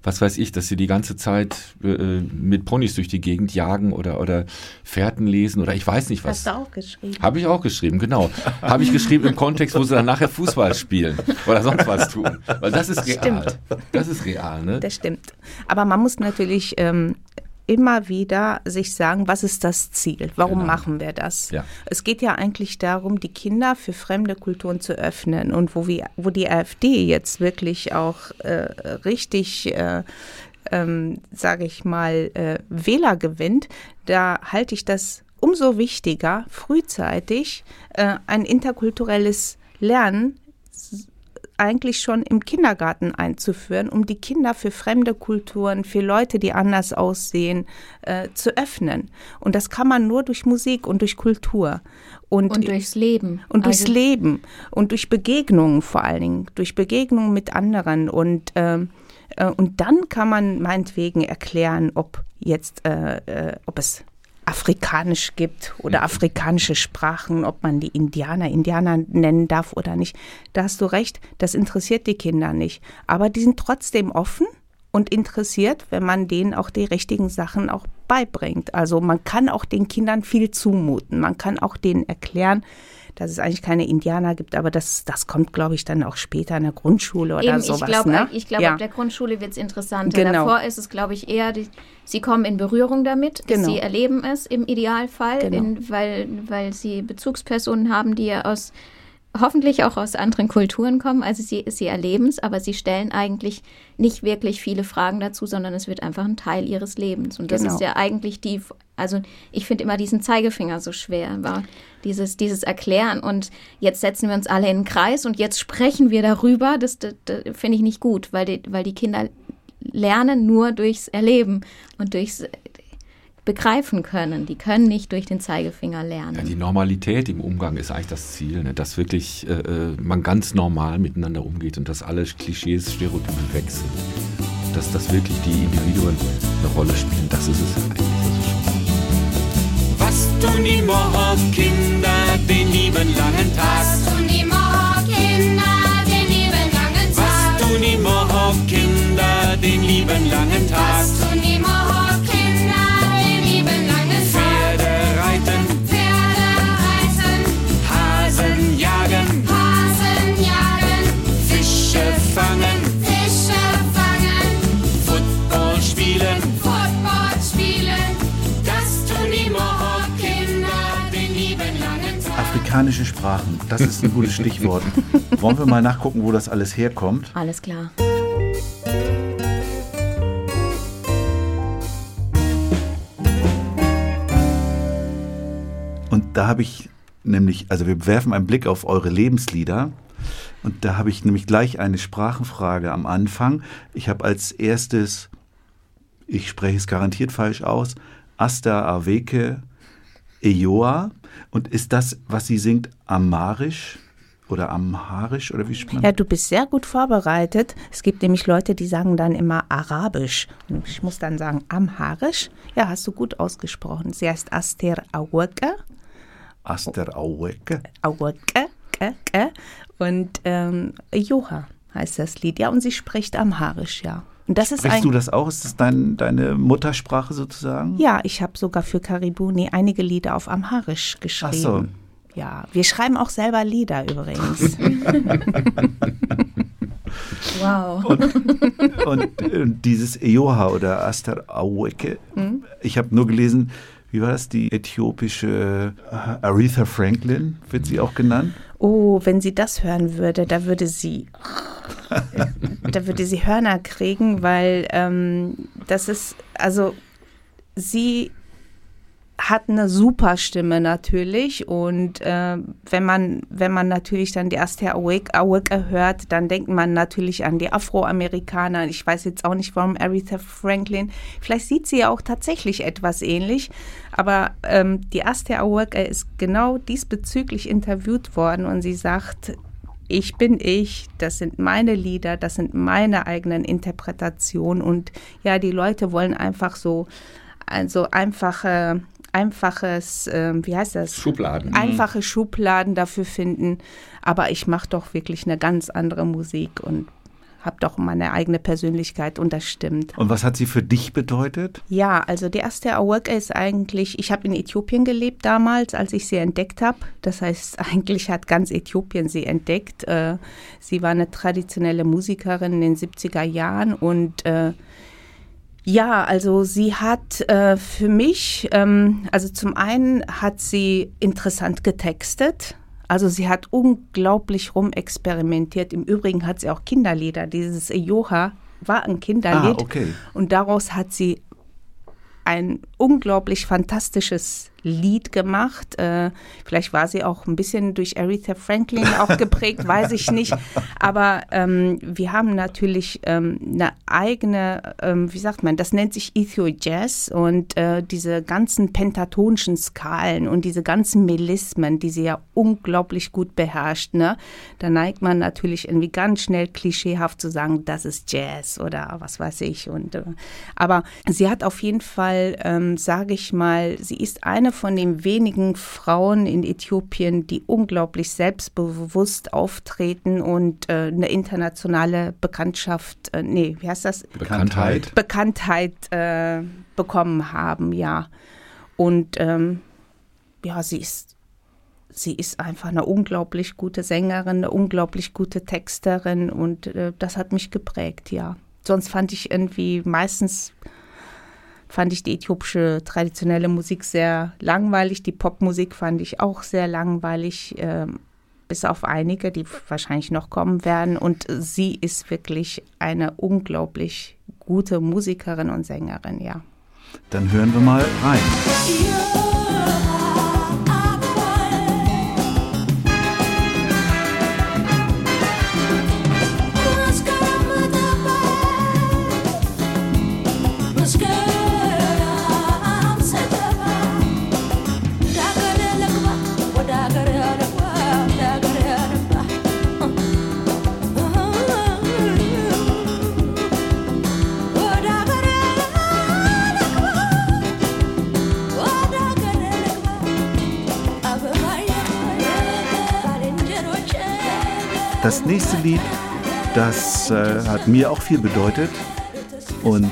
was weiß ich, dass sie die ganze Zeit äh, mit Ponys durch die Gegend jagen oder, oder Fährten lesen oder ich weiß nicht was. Hast du auch geschrieben? Habe ich auch geschrieben, genau. Habe ich geschrieben im Kontext, wo sie dann nachher Fußball spielen oder sonst was tun. Weil das ist real. Das ist real, ne? Das stimmt. Aber man muss natürlich ähm, immer wieder sich sagen, was ist das Ziel? Warum Genau. machen wir das? Ja. Es geht ja eigentlich darum, die Kinder für fremde Kulturen zu öffnen. Und wo, wir, wo die AfD jetzt wirklich auch äh, richtig, äh, ähm, sage ich mal, äh, Wähler gewinnt, da halte ich das umso wichtiger, frühzeitig äh, ein interkulturelles Lernen eigentlich schon im Kindergarten einzuführen, um die Kinder für fremde Kulturen, für Leute, die anders aussehen, äh, zu öffnen. Und das kann man nur durch Musik und durch Kultur. Und, Und durchs Leben. und durchs Also- Leben und durch Begegnungen vor allen Dingen, durch Begegnungen mit anderen. Und, ähm, äh, und dann kann man meinetwegen erklären, ob jetzt, äh, äh, ob es afrikanisch gibt oder afrikanische Sprachen, ob man die Indianer Indianer nennen darf oder nicht. Da hast du recht, das interessiert die Kinder nicht. Aber die sind trotzdem offen und interessiert, wenn man denen auch die richtigen Sachen auch beibringt. Also man kann auch den Kindern viel zumuten. Man kann auch denen erklären, dass es eigentlich keine Indianer gibt, aber das, das kommt, glaube ich, dann auch später in der Grundschule oder Eben, sowas. ich glaube, ne? ich glaube ja. ab der Grundschule wird es interessanter. Genau. Davor ist es, glaube ich, eher, die, sie kommen in Berührung damit, Genau. sie erleben es im Idealfall, Genau. in, weil, weil sie Bezugspersonen haben, die ja aus hoffentlich auch aus anderen Kulturen kommen. Also sie, sie erleben es, aber sie stellen eigentlich nicht wirklich viele Fragen dazu, sondern es wird einfach ein Teil ihres Lebens. Und das Genau. ist ja eigentlich die, also ich finde immer diesen Zeigefinger so schwer, war dieses, dieses Erklären und jetzt setzen wir uns alle in einen Kreis und jetzt sprechen wir darüber, das, das, das finde ich nicht gut, weil die, weil die Kinder lernen nur durchs Erleben und durchs begreifen können. Die können nicht durch den Zeigefinger lernen. Ja, die Normalität im Umgang ist eigentlich das Ziel, ne? dass wirklich äh, äh, man ganz normal miteinander umgeht und dass alle Klischees, Stereotypen weg sind. Dass, dass wirklich die Individuen eine Rolle spielen, das ist es ja eigentlich. Was tun die Mohawk-Kinder den lieben langen Tag? Was tun die Mohawk-Kinder den lieben langen Was Tag? tun die Mohawk-Kinder den lieben langen Tag? Afrikanische Sprachen, das ist ein gutes Stichwort. Wollen wir mal nachgucken, wo das alles herkommt? Alles klar. Und da habe ich nämlich, also wir werfen einen Blick auf eure Lebenslieder. Und da habe ich nämlich gleich eine Sprachenfrage am Anfang. Ich habe als erstes, ich spreche es garantiert falsch aus, Asta Aweke Ejoa. Und ist das, was sie singt, Amarisch oder Amharisch oder wie spricht man? Ja, du bist sehr gut vorbereitet. Es gibt nämlich Leute, die sagen dann immer Arabisch. Und Ich muss dann sagen Amharisch. Ja, hast du gut ausgesprochen. Sie heißt Aster Aweke. Aster Aweke. Aweke. Ke, ke. Und ähm, Joha heißt das Lied. Ja, und sie spricht Amharisch, ja. Und das ist Sprichst ein, du das auch? Ist das dein, deine Muttersprache sozusagen? Ja, ich habe sogar für Karibuni einige Lieder auf Amharisch geschrieben. Ach so. Ja, wir schreiben auch selber Lieder übrigens. Wow. Und äh, dieses Ejoha oder Aster Aweke, Hm? ich habe nur gelesen, wie war das, die äthiopische Aretha Franklin, wird sie auch genannt? Oh, wenn sie das hören würde, da würde sie, da würde sie Hörner kriegen, weil ähm, das ist, also sie hat eine super Stimme natürlich und äh, wenn man wenn man natürlich dann die erste Awake Awake hört, dann denkt man natürlich an die Afroamerikaner. Ich weiß jetzt auch nicht, warum Aretha Franklin. Vielleicht sieht sie ja auch tatsächlich etwas ähnlich, aber ähm, die erste Awake ist genau diesbezüglich interviewt worden und sie sagt, ich bin ich, das sind meine Lieder, das sind meine eigenen Interpretationen und ja, die Leute wollen einfach so also einfache einfaches, ähm, wie heißt das? Schubladen. Einfache Schubladen dafür finden. Aber ich mache doch wirklich eine ganz andere Musik und habe doch meine eigene Persönlichkeit und das stimmt. Und was hat sie für dich bedeutet? Ja, also der erste Awake ist eigentlich, ich habe in Äthiopien gelebt damals, als ich sie entdeckt habe. Das heißt, eigentlich hat ganz Äthiopien sie entdeckt. Äh, sie war eine traditionelle Musikerin in den 70er Jahren und äh, ja, also sie hat äh, für mich, ähm, also zum einen hat sie interessant getextet. Also sie hat unglaublich rumexperimentiert. Im Übrigen hat sie auch Kinderlieder. Dieses Ejoha war ein Kinderlied. Ah, okay. Und daraus hat sie ein unglaublich fantastisches Lied gemacht. Äh, vielleicht war sie auch ein bisschen durch Aretha Franklin auch geprägt, weiß ich nicht. Aber ähm, wir haben natürlich ähm, eine eigene, ähm, wie sagt man, das nennt sich Ethio Jazz und äh, diese ganzen pentatonischen Skalen und diese ganzen Melismen, die sie ja unglaublich gut beherrscht. Ne? Da neigt man natürlich irgendwie ganz schnell klischeehaft zu sagen, das ist Jazz oder was weiß ich. Und äh, aber sie hat auf jeden Fall, ähm, sage ich mal, sie ist eine von den wenigen Frauen in Äthiopien, die unglaublich selbstbewusst auftreten und äh, eine internationale Bekanntschaft, äh, nee, wie heißt das? Bekanntheit. Bekanntheit äh, bekommen haben, ja. Und ähm, ja, sie ist, sie ist einfach eine unglaublich gute Sängerin, eine unglaublich gute Texterin und äh, das hat mich geprägt, ja. Sonst fand ich irgendwie meistens fand ich die äthiopische traditionelle Musik sehr langweilig. Die Popmusik fand ich auch sehr langweilig, ähm, bis auf einige, die wahrscheinlich noch kommen werden. Und sie ist wirklich eine unglaublich gute Musikerin und Sängerin, ja. Dann hören wir mal rein. Das nächste Lied, das äh, hat mir auch viel bedeutet und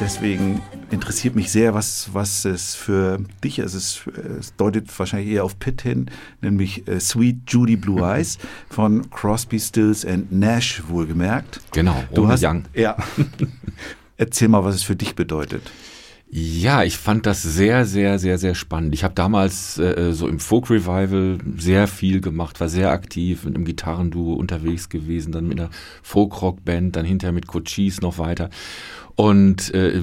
deswegen interessiert mich sehr, was, was es für dich ist. Es, es deutet wahrscheinlich eher auf Pitt hin, nämlich äh, Sweet Judy Blue Eyes von Crosby, Stills and Nash wohlgemerkt. Genau, Du hast, Young. ja. Erzähl mal, was es für dich bedeutet. Ja, ich fand das sehr, sehr, sehr, sehr spannend. Ich habe damals äh, so im Folk Revival sehr viel gemacht, war sehr aktiv mit einem Gitarrenduo unterwegs gewesen, dann mit einer Folk-Rock-Band, dann hinterher mit Cochise noch weiter. Und äh,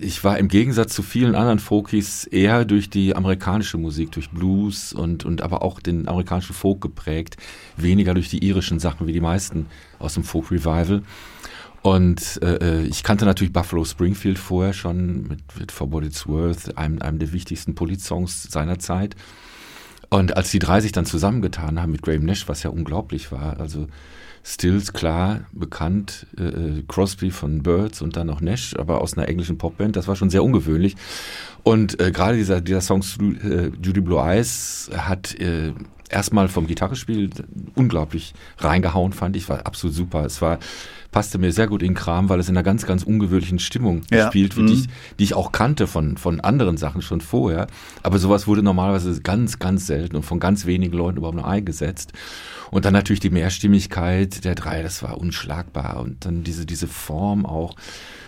ich war im Gegensatz zu vielen anderen Folkies eher durch die amerikanische Musik, durch Blues und, und aber auch den amerikanischen Folk geprägt, weniger durch die irischen Sachen wie die meisten aus dem Folk Revival. Und äh, ich kannte natürlich Buffalo Springfield vorher schon mit, mit For What It's Worth, einem, einem der wichtigsten Polit-Songs seiner Zeit. Und als die drei sich dann zusammengetan haben mit Graham Nash, was ja unglaublich war, also Stills klar bekannt, äh, Crosby von Birds und dann noch Nash, aber aus einer englischen Popband, das war schon sehr ungewöhnlich. Und äh, gerade dieser, dieser Song äh, Judy Blue Eyes hat äh, erstmal vom Gitarrespiel unglaublich reingehauen, fand ich, war absolut super. Es war passte mir sehr gut in den Kram, weil es in einer ganz, ganz ungewöhnlichen Stimmung Ja. gespielt wird, Mhm. die, ich, die ich auch kannte von, von anderen Sachen schon vorher. Aber sowas wurde normalerweise ganz, ganz selten und von ganz wenigen Leuten überhaupt nur eingesetzt. Und dann natürlich die Mehrstimmigkeit der drei, das war unschlagbar. Und dann diese, diese Form auch.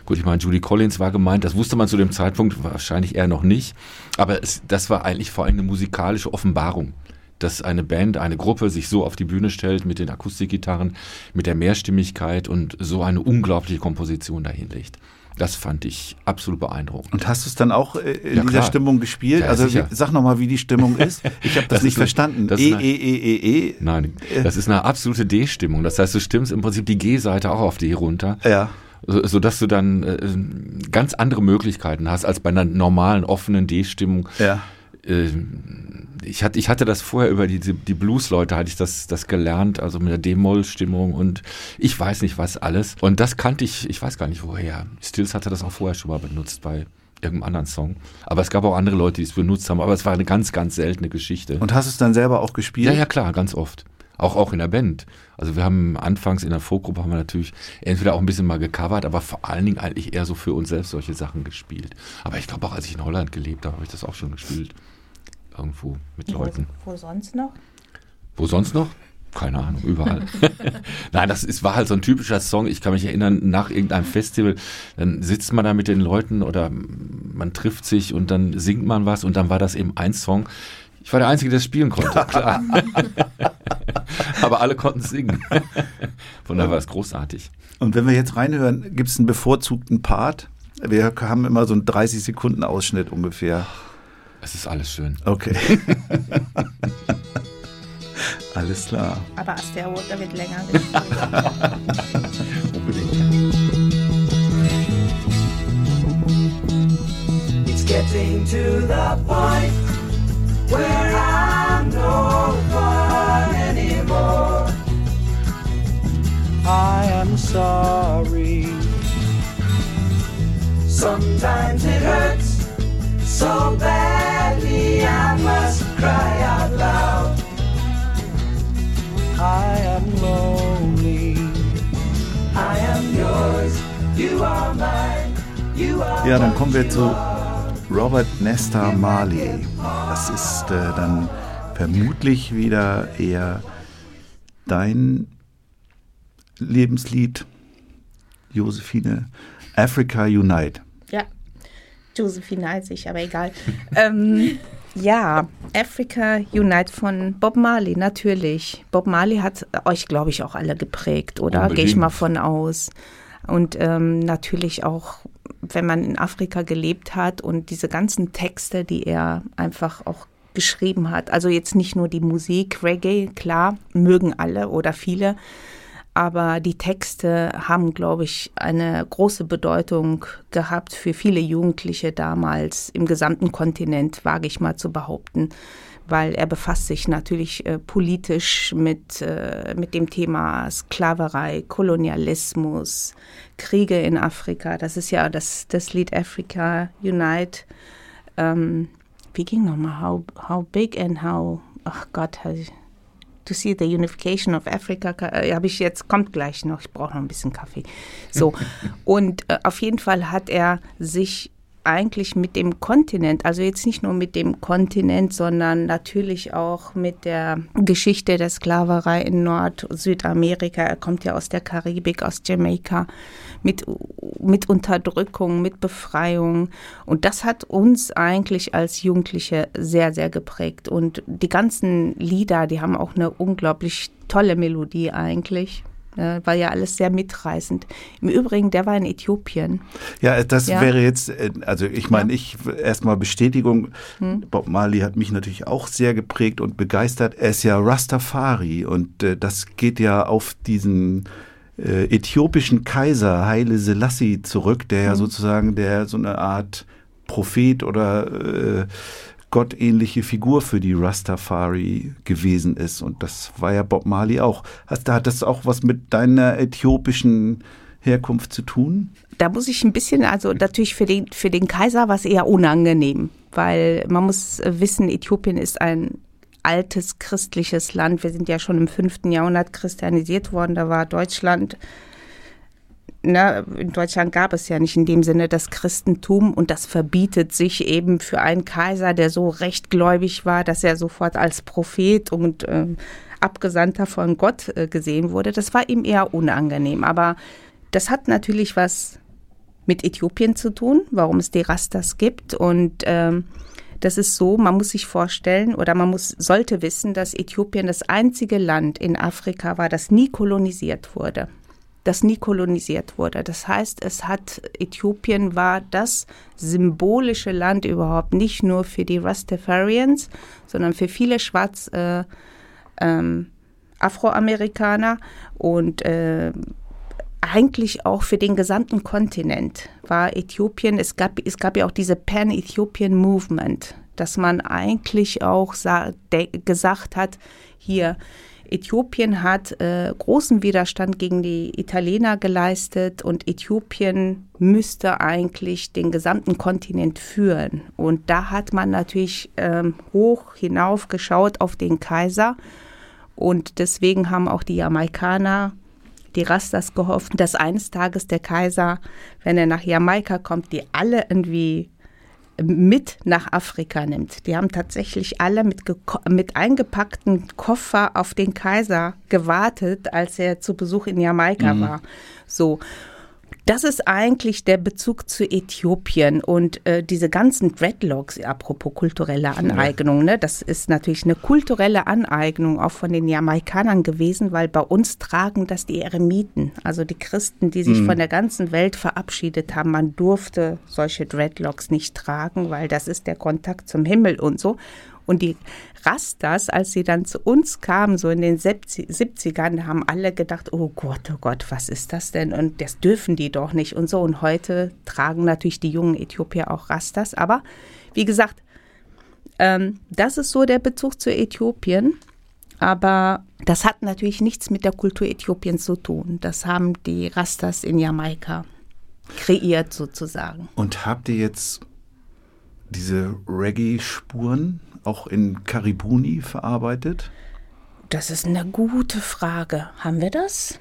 Gut, ich meine, Judy Collins war gemeint, das wusste man zu dem Zeitpunkt wahrscheinlich eher noch nicht. Aber es, das war eigentlich vor allem eine musikalische Offenbarung dass eine Band, eine Gruppe sich so auf die Bühne stellt mit den Akustikgitarren, mit der Mehrstimmigkeit und so eine unglaubliche Komposition dahinlegt. Das fand ich absolut beeindruckend. Und hast du es dann auch äh, in Ja, dieser klar. Stimmung gespielt? Ja, also sicher. sag nochmal, wie die Stimmung ist. Ich habe das, Das nicht verstanden. das E, E, E, E, E. Nein, das ist eine absolute D-Stimmung. Das heißt, du stimmst im Prinzip die G-Seite auch auf D runter, Ja. So, sodass du dann äh, ganz andere Möglichkeiten hast als bei einer normalen offenen D-Stimmung. Ja. Äh, ich hatte, ich hatte das vorher über die, die, die Blues-Leute, hatte ich das, das gelernt, also mit der D-Moll-Stimmung und ich weiß nicht was alles. Und das kannte ich, ich weiß gar nicht woher. Stills hatte das auch vorher schon mal benutzt bei irgendeinem anderen Song. Aber es gab auch andere Leute, die es benutzt haben, aber es war eine ganz, ganz seltene Geschichte. Und hast du es dann selber auch gespielt? Ja, ja, klar, ganz oft. Auch, auch in der Band. Also wir haben anfangs in der Folkgruppe haben wir natürlich entweder auch ein bisschen mal gecovert, aber vor allen Dingen eigentlich eher so für uns selbst solche Sachen gespielt. Aber ich glaube auch, als ich in Holland gelebt habe, habe ich das auch schon gespielt. Irgendwo mit Leuten. Wo, wo sonst noch? Wo sonst noch? Keine Ahnung, überall. Nein, das ist, war halt so ein typischer Song. Ich kann mich erinnern, nach irgendeinem Festival, dann sitzt man da mit den Leuten oder man trifft sich und dann singt man was und dann war das eben ein Song. Ich war der Einzige, der das spielen konnte, klar. Aber alle konnten singen. Von daher war es großartig. Und wenn wir jetzt reinhören, gibt es einen bevorzugten Part? Wir haben immer so einen 30 Sekunden Ausschnitt ungefähr. Es ist alles schön. Okay. Alles klar. Aber Asteroid wird länger gespielt. It's getting to the point where I'm no fun anymore. I am sorry. Sometimes it hurts so badly I must cry out loud. I am lonely. I am yours. You are mine. You are Ja, dann kommen wir zu Robert Nesta Marley. Das ist äh, dann vermutlich wieder eher dein Lebenslied, Josephine. Africa Unite. Ja, Josephine heißt ich, aber egal. ähm, ja, Africa Unite von Bob Marley, natürlich. Bob Marley hat euch, glaube ich, auch alle geprägt, oder? Gehe ich mal von aus. Und ähm, natürlich auch, wenn man in Afrika gelebt hat und diese ganzen Texte, die er einfach auch geschrieben hat. Also jetzt nicht nur die Musik, Reggae, klar, mögen alle oder viele, aber die Texte haben, glaube ich, eine große Bedeutung gehabt für viele Jugendliche damals im gesamten Kontinent, wage ich mal zu behaupten, weil er befasst sich natürlich äh, politisch mit, äh, mit dem Thema Sklaverei, Kolonialismus, Kriege in Afrika. Das ist ja das, das Lied Africa Unite. Ähm, wie ging nochmal? How, how big and how, ach Gott, to see the unification of Africa, äh, habe ich jetzt, kommt gleich noch, ich brauche noch ein bisschen Kaffee. So, und äh, auf jeden Fall hat er sich eigentlich mit dem Kontinent, also jetzt nicht nur mit dem Kontinent, sondern natürlich auch mit der Geschichte der Sklaverei in Nord- und Südamerika. Er kommt ja aus der Karibik, aus Jamaika, mit, mit Unterdrückung, mit Befreiung. Und das hat uns eigentlich als Jugendliche sehr, sehr geprägt. Und die ganzen Lieder, die haben auch eine unglaublich tolle Melodie eigentlich. Äh, War ja alles sehr mitreißend. Im Übrigen, der war in Äthiopien. Ja, das Ja. wäre jetzt, äh, also ich meine, Ja. ich erstmal Bestätigung. Hm. Bob Marley hat mich natürlich auch sehr geprägt und begeistert. Er ist ja Rastafari und äh, das geht ja auf diesen äh, äthiopischen Kaiser Haile Selassie zurück, der Hm. ja sozusagen der so eine Art Prophet oder äh, gottähnliche Figur für die Rastafari gewesen ist. Und das war ja Bob Marley auch. Hast, hat das auch was mit deiner äthiopischen Herkunft zu tun? da muss ich ein bisschen, also natürlich für den, für den Kaiser war es eher unangenehm, weil man muss wissen, Äthiopien ist ein altes christliches Land. Wir sind ja schon im fünften Jahrhundert christianisiert worden. Da war Deutschland, na, in Deutschland gab es ja nicht in dem Sinne das Christentum und das verbietet sich eben für einen Kaiser, der so rechtgläubig war, dass er sofort als Prophet und ähm, Abgesandter von Gott äh, gesehen wurde. Das war ihm eher unangenehm. Aber das hat natürlich was mit Äthiopien zu tun, warum es die Rastas gibt. Und ähm, das ist so, man muss sich vorstellen oder man muss, sollte wissen, dass Äthiopien das einzige Land in Afrika war, das nie kolonisiert wurde. Das nie kolonisiert wurde. Das heißt, es hat, Äthiopien war das symbolische Land überhaupt, nicht nur für die Rastafarians, sondern für viele Schwarz, äh, ähm, Afroamerikaner und äh, eigentlich auch für den gesamten Kontinent war Äthiopien, es gab, es gab ja auch diese Pan-Ethiopian Movement, dass man eigentlich auch gesagt hat, hier, Äthiopien hat äh, großen Widerstand gegen die Italiener geleistet und Äthiopien müsste eigentlich den gesamten Kontinent führen. Und da hat man natürlich ähm, hoch hinauf geschaut auf den Kaiser und deswegen haben auch die Jamaikaner die Rastas gehofft, dass eines Tages der Kaiser, wenn er nach Jamaika kommt, die alle irgendwie mit nach Afrika nimmt. Die haben tatsächlich alle mit, mit eingepackten Koffer auf den Kaiser gewartet, als er zu Besuch in Jamaika mhm. war. So. Das ist eigentlich der Bezug zu Äthiopien und äh, diese ganzen Dreadlocks, apropos kulturelle Aneignung, ne, das ist natürlich eine kulturelle Aneignung auch von den Jamaikanern gewesen, weil bei uns tragen das die Eremiten, also die Christen, die sich von der ganzen Welt verabschiedet haben. Man durfte solche Dreadlocks nicht tragen, weil das ist der Kontakt zum Himmel und so. Und die Rastas, als sie dann zu uns kamen, so in den 70 70ern, haben alle gedacht, oh Gott, oh Gott, was ist das denn? Und das dürfen die doch nicht und so. Und heute tragen natürlich die jungen Äthiopier auch Rastas. Aber wie gesagt, ähm, das ist so der Bezug zu Äthiopien. Aber das hat natürlich nichts mit der Kultur Äthiopiens zu tun. Das haben die Rastas in Jamaika kreiert sozusagen. Und habt ihr jetzt diese Reggae-Spuren auch in Karibuni verarbeitet? Das ist eine gute Frage. Haben wir das?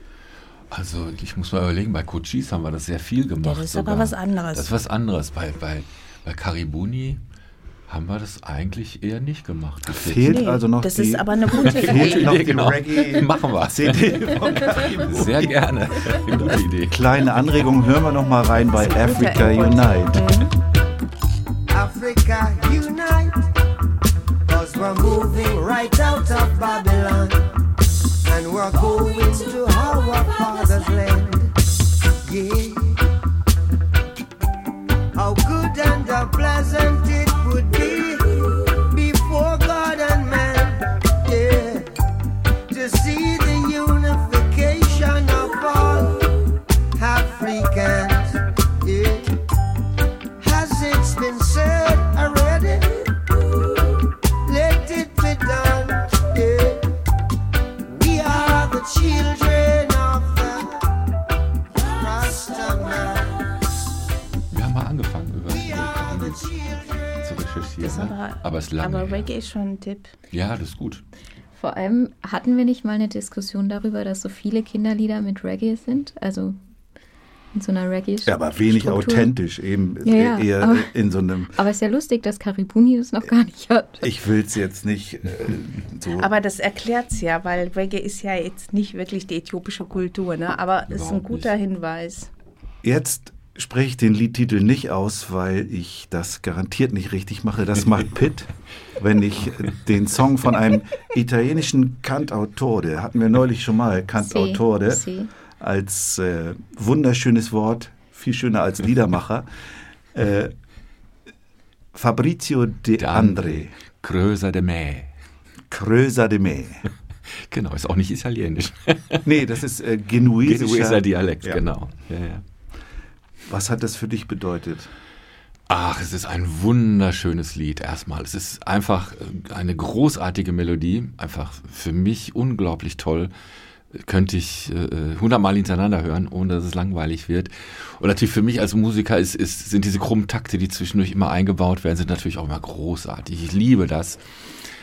Also ich muss mal überlegen, bei Cochise haben wir das sehr viel gemacht. das ist aber sogar. was anderes. Das ist was anderes. Bei, bei, bei Karibuni haben wir das eigentlich eher nicht gemacht. Fehlt Nee, also noch das die, ist aber eine gute fehlt Idee. noch die genau. Reggae Machen wir. CD von Karibuni. Sehr gerne. Gute Idee. Kleine Anregung, hören wir noch mal rein bei Africa Unite. Africa unite. We're moving right out of Babylon. And we're going to our father's land. Yeah. How good and how pleasant it would aber es lange. aber her. Reggae ist schon ein Tipp. Ja, das ist gut. Vor allem hatten wir nicht mal eine Diskussion darüber, dass so viele Kinderlieder mit Reggae sind, also in so einer reggae Ja, aber wenig Struktur. authentisch, eben Ja, ja, eher aber- in so einem, Aber es ist ja lustig, dass Karibuni das noch gar nicht hat. ich will es jetzt nicht äh, so. Aber das erklärt's ja, weil Reggae ist ja jetzt nicht wirklich die äthiopische Kultur, ne? aber ist ein guter nicht. Hinweis. Jetzt spreche ich den Liedtitel nicht aus, weil ich das garantiert nicht richtig mache. Das macht Pitt, wenn ich den Song von einem italienischen Cantautore, hatten wir neulich schon mal, Cantautore, Sie. als äh, wunderschönes Wort, viel schöner als Liedermacher, äh, Fabrizio De Andre, Größer de me. Crösa de Me. Genau, ist auch nicht italienisch. Nee, das ist äh, genuesischer. Genueser Dialekt, Ja. genau. Ja, ja. Was hat das für dich bedeutet? Ach, es ist ein wunderschönes Lied erstmal. Es ist einfach äh, eine großartige Melodie, einfach für mich unglaublich toll. Könnte ich äh, hundertmal hintereinander hören, ohne dass es langweilig wird. Und natürlich für mich als Musiker ist, ist, sind diese krummen Takte, die zwischendurch immer eingebaut werden, sind natürlich auch immer großartig. Ich liebe das.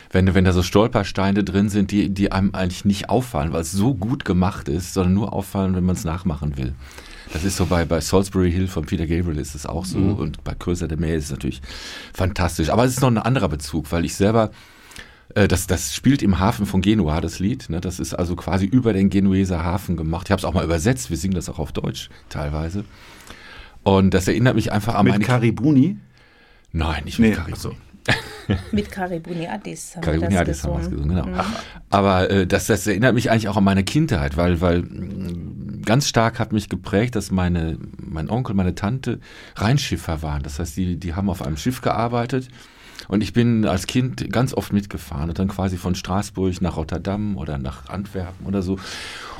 Wenn, wenn da so Stolpersteine drin sind, die, die einem eigentlich nicht auffallen, weil es so gut gemacht ist, sondern nur auffallen, wenn man es nachmachen will. Das ist so bei, bei Salisbury Hill von Peter Gabriel ist es auch so und bei Größer der Meer ist es natürlich fantastisch. Aber es ist noch ein anderer Bezug, weil ich selber, äh, das, das spielt im Hafen von Genua, das Lied. Ne? Das ist also quasi über den Genueser Hafen gemacht. Ich habe es auch mal übersetzt, wir singen das auch auf Deutsch teilweise. Und das erinnert mich einfach an Mit meine... Karibuni? Nein, nicht mit Nee, Karibuni. so. Mit Karibuni Addis haben Karibuni wir das es damals gesungen. gesungen, genau. Aber äh, das, das erinnert mich eigentlich auch an meine Kindheit, weil, weil ganz stark hat mich geprägt, dass meine, mein Onkel, meine Tante Rheinschiffer waren. Das heißt, die, die haben auf einem Schiff gearbeitet. Und ich bin als Kind ganz oft mitgefahren und dann quasi von Straßburg nach Rotterdam oder nach Antwerpen oder so.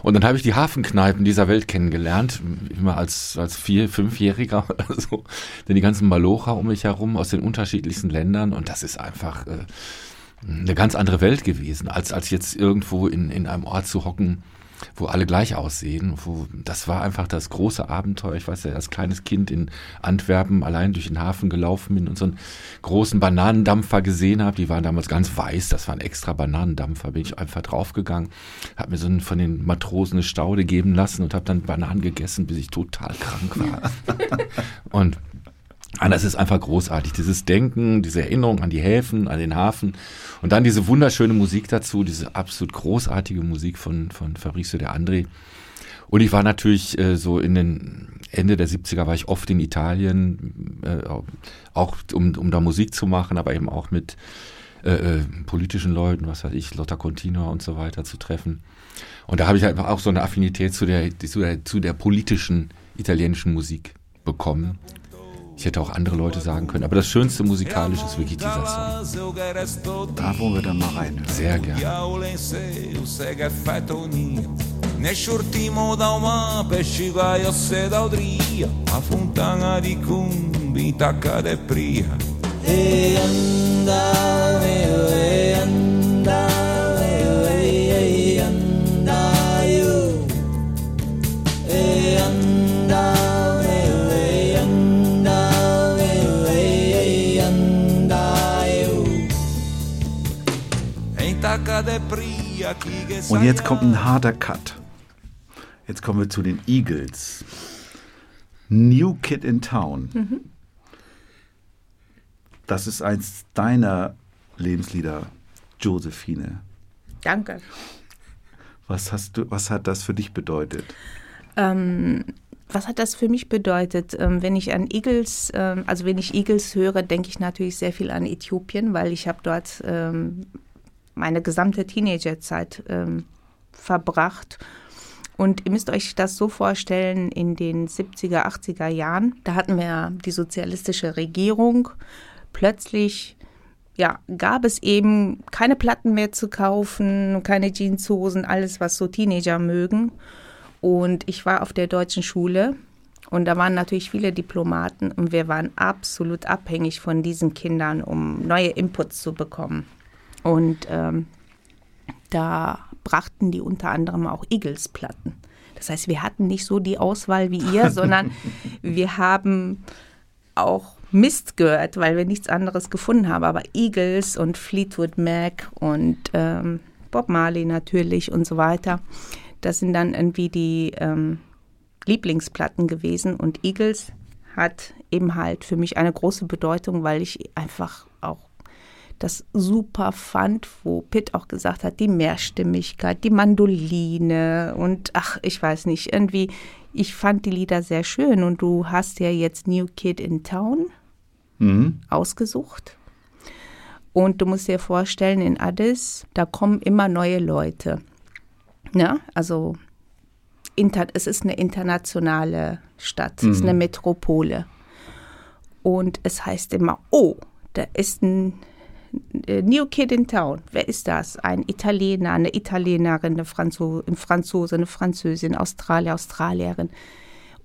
Und dann habe ich die Hafenkneipen dieser Welt kennengelernt, immer als, als Vier-, Fünfjähriger oder so. Denn die ganzen Malocher um mich herum aus den unterschiedlichsten Ländern und das ist einfach äh, eine ganz andere Welt gewesen, als, als jetzt irgendwo in, in einem Ort zu hocken, wo alle gleich aussehen. Wo, das war einfach das große Abenteuer. Ich weiß ja, als kleines Kind in Antwerpen allein durch den Hafen gelaufen bin und so einen großen Bananendampfer gesehen habe. Die waren damals ganz weiß, das waren extra Bananendampfer. Bin ich einfach draufgegangen, habe mir so einen, von den Matrosen eine Staude geben lassen und habe dann Bananen gegessen, bis ich total krank war. und Ah, das ist einfach großartig. Dieses Denken, diese Erinnerung an die Häfen, an den Hafen und dann diese wunderschöne Musik dazu, diese absolut großartige Musik von, von Fabrizio de André. Und ich war natürlich äh, so in den Ende der 70er war ich oft in Italien, äh, auch um, um da Musik zu machen, aber eben auch mit äh, äh, politischen Leuten, was weiß ich, Lotta Continua und so weiter zu treffen. Und da habe ich einfach auch so eine Affinität zu der, zu der, zu der politischen italienischen Musik bekommen. Ich hätte auch andere Leute sagen können, aber das schönste musikalisch ist wirklich dieser Song. Da wollen wir dann mal rein. Sehr gerne. Ne sortimo da uma pescivaio se da odria, a fontana di cumbi tacca de pria. E andava, e andava, Und jetzt kommt ein harter Cut. Jetzt kommen wir zu den Eagles. New Kid in Town. Das ist eins deiner Lebenslieder, Josephine. Danke. Was, hast du, was hat das für dich bedeutet? Ähm, was hat das für mich bedeutet? Ähm, wenn ich an Eagles, ähm, also wenn ich Eagles höre, denke ich natürlich sehr viel an Äthiopien, weil ich habe dort ähm, meine gesamte Teenagerzeit ähm, verbracht. Und ihr müsst euch das so vorstellen, in den 70er, 80er Jahren, da hatten wir die sozialistische Regierung. Plötzlich ja, gab es eben keine Platten mehr zu kaufen, keine Jeanshosen, alles, was so Teenager mögen. Und ich war auf der deutschen Schule und da waren natürlich viele Diplomaten und wir waren absolut abhängig von diesen Kindern, um neue Inputs zu bekommen. Und ähm, da brachten die unter anderem auch Eagles-Platten. Das heißt, wir hatten nicht so die Auswahl wie ihr, sondern wir haben auch Mist gehört, weil wir nichts anderes gefunden haben. Aber Eagles und Fleetwood Mac und ähm, Bob Marley natürlich und so weiter, das sind dann irgendwie die ähm, Lieblingsplatten gewesen. Und Eagles hat eben halt für mich eine große Bedeutung, weil ich einfach auch das super fand, wo Pitt auch gesagt hat, die Mehrstimmigkeit, die Mandoline und ach, ich weiß nicht, irgendwie, ich fand die Lieder sehr schön und du hast ja jetzt New Kid in Town Mhm. ausgesucht. Und du musst dir vorstellen, in Addis, da kommen immer neue Leute. Ja, also inter, es ist eine internationale Stadt, es ist eine Metropole. Und es heißt immer, oh, da ist ein New Kid in Town. Wer ist das? Ein Italiener, eine Italienerin, eine Franzo ein Franzose, eine Französin, Australier, Australierin.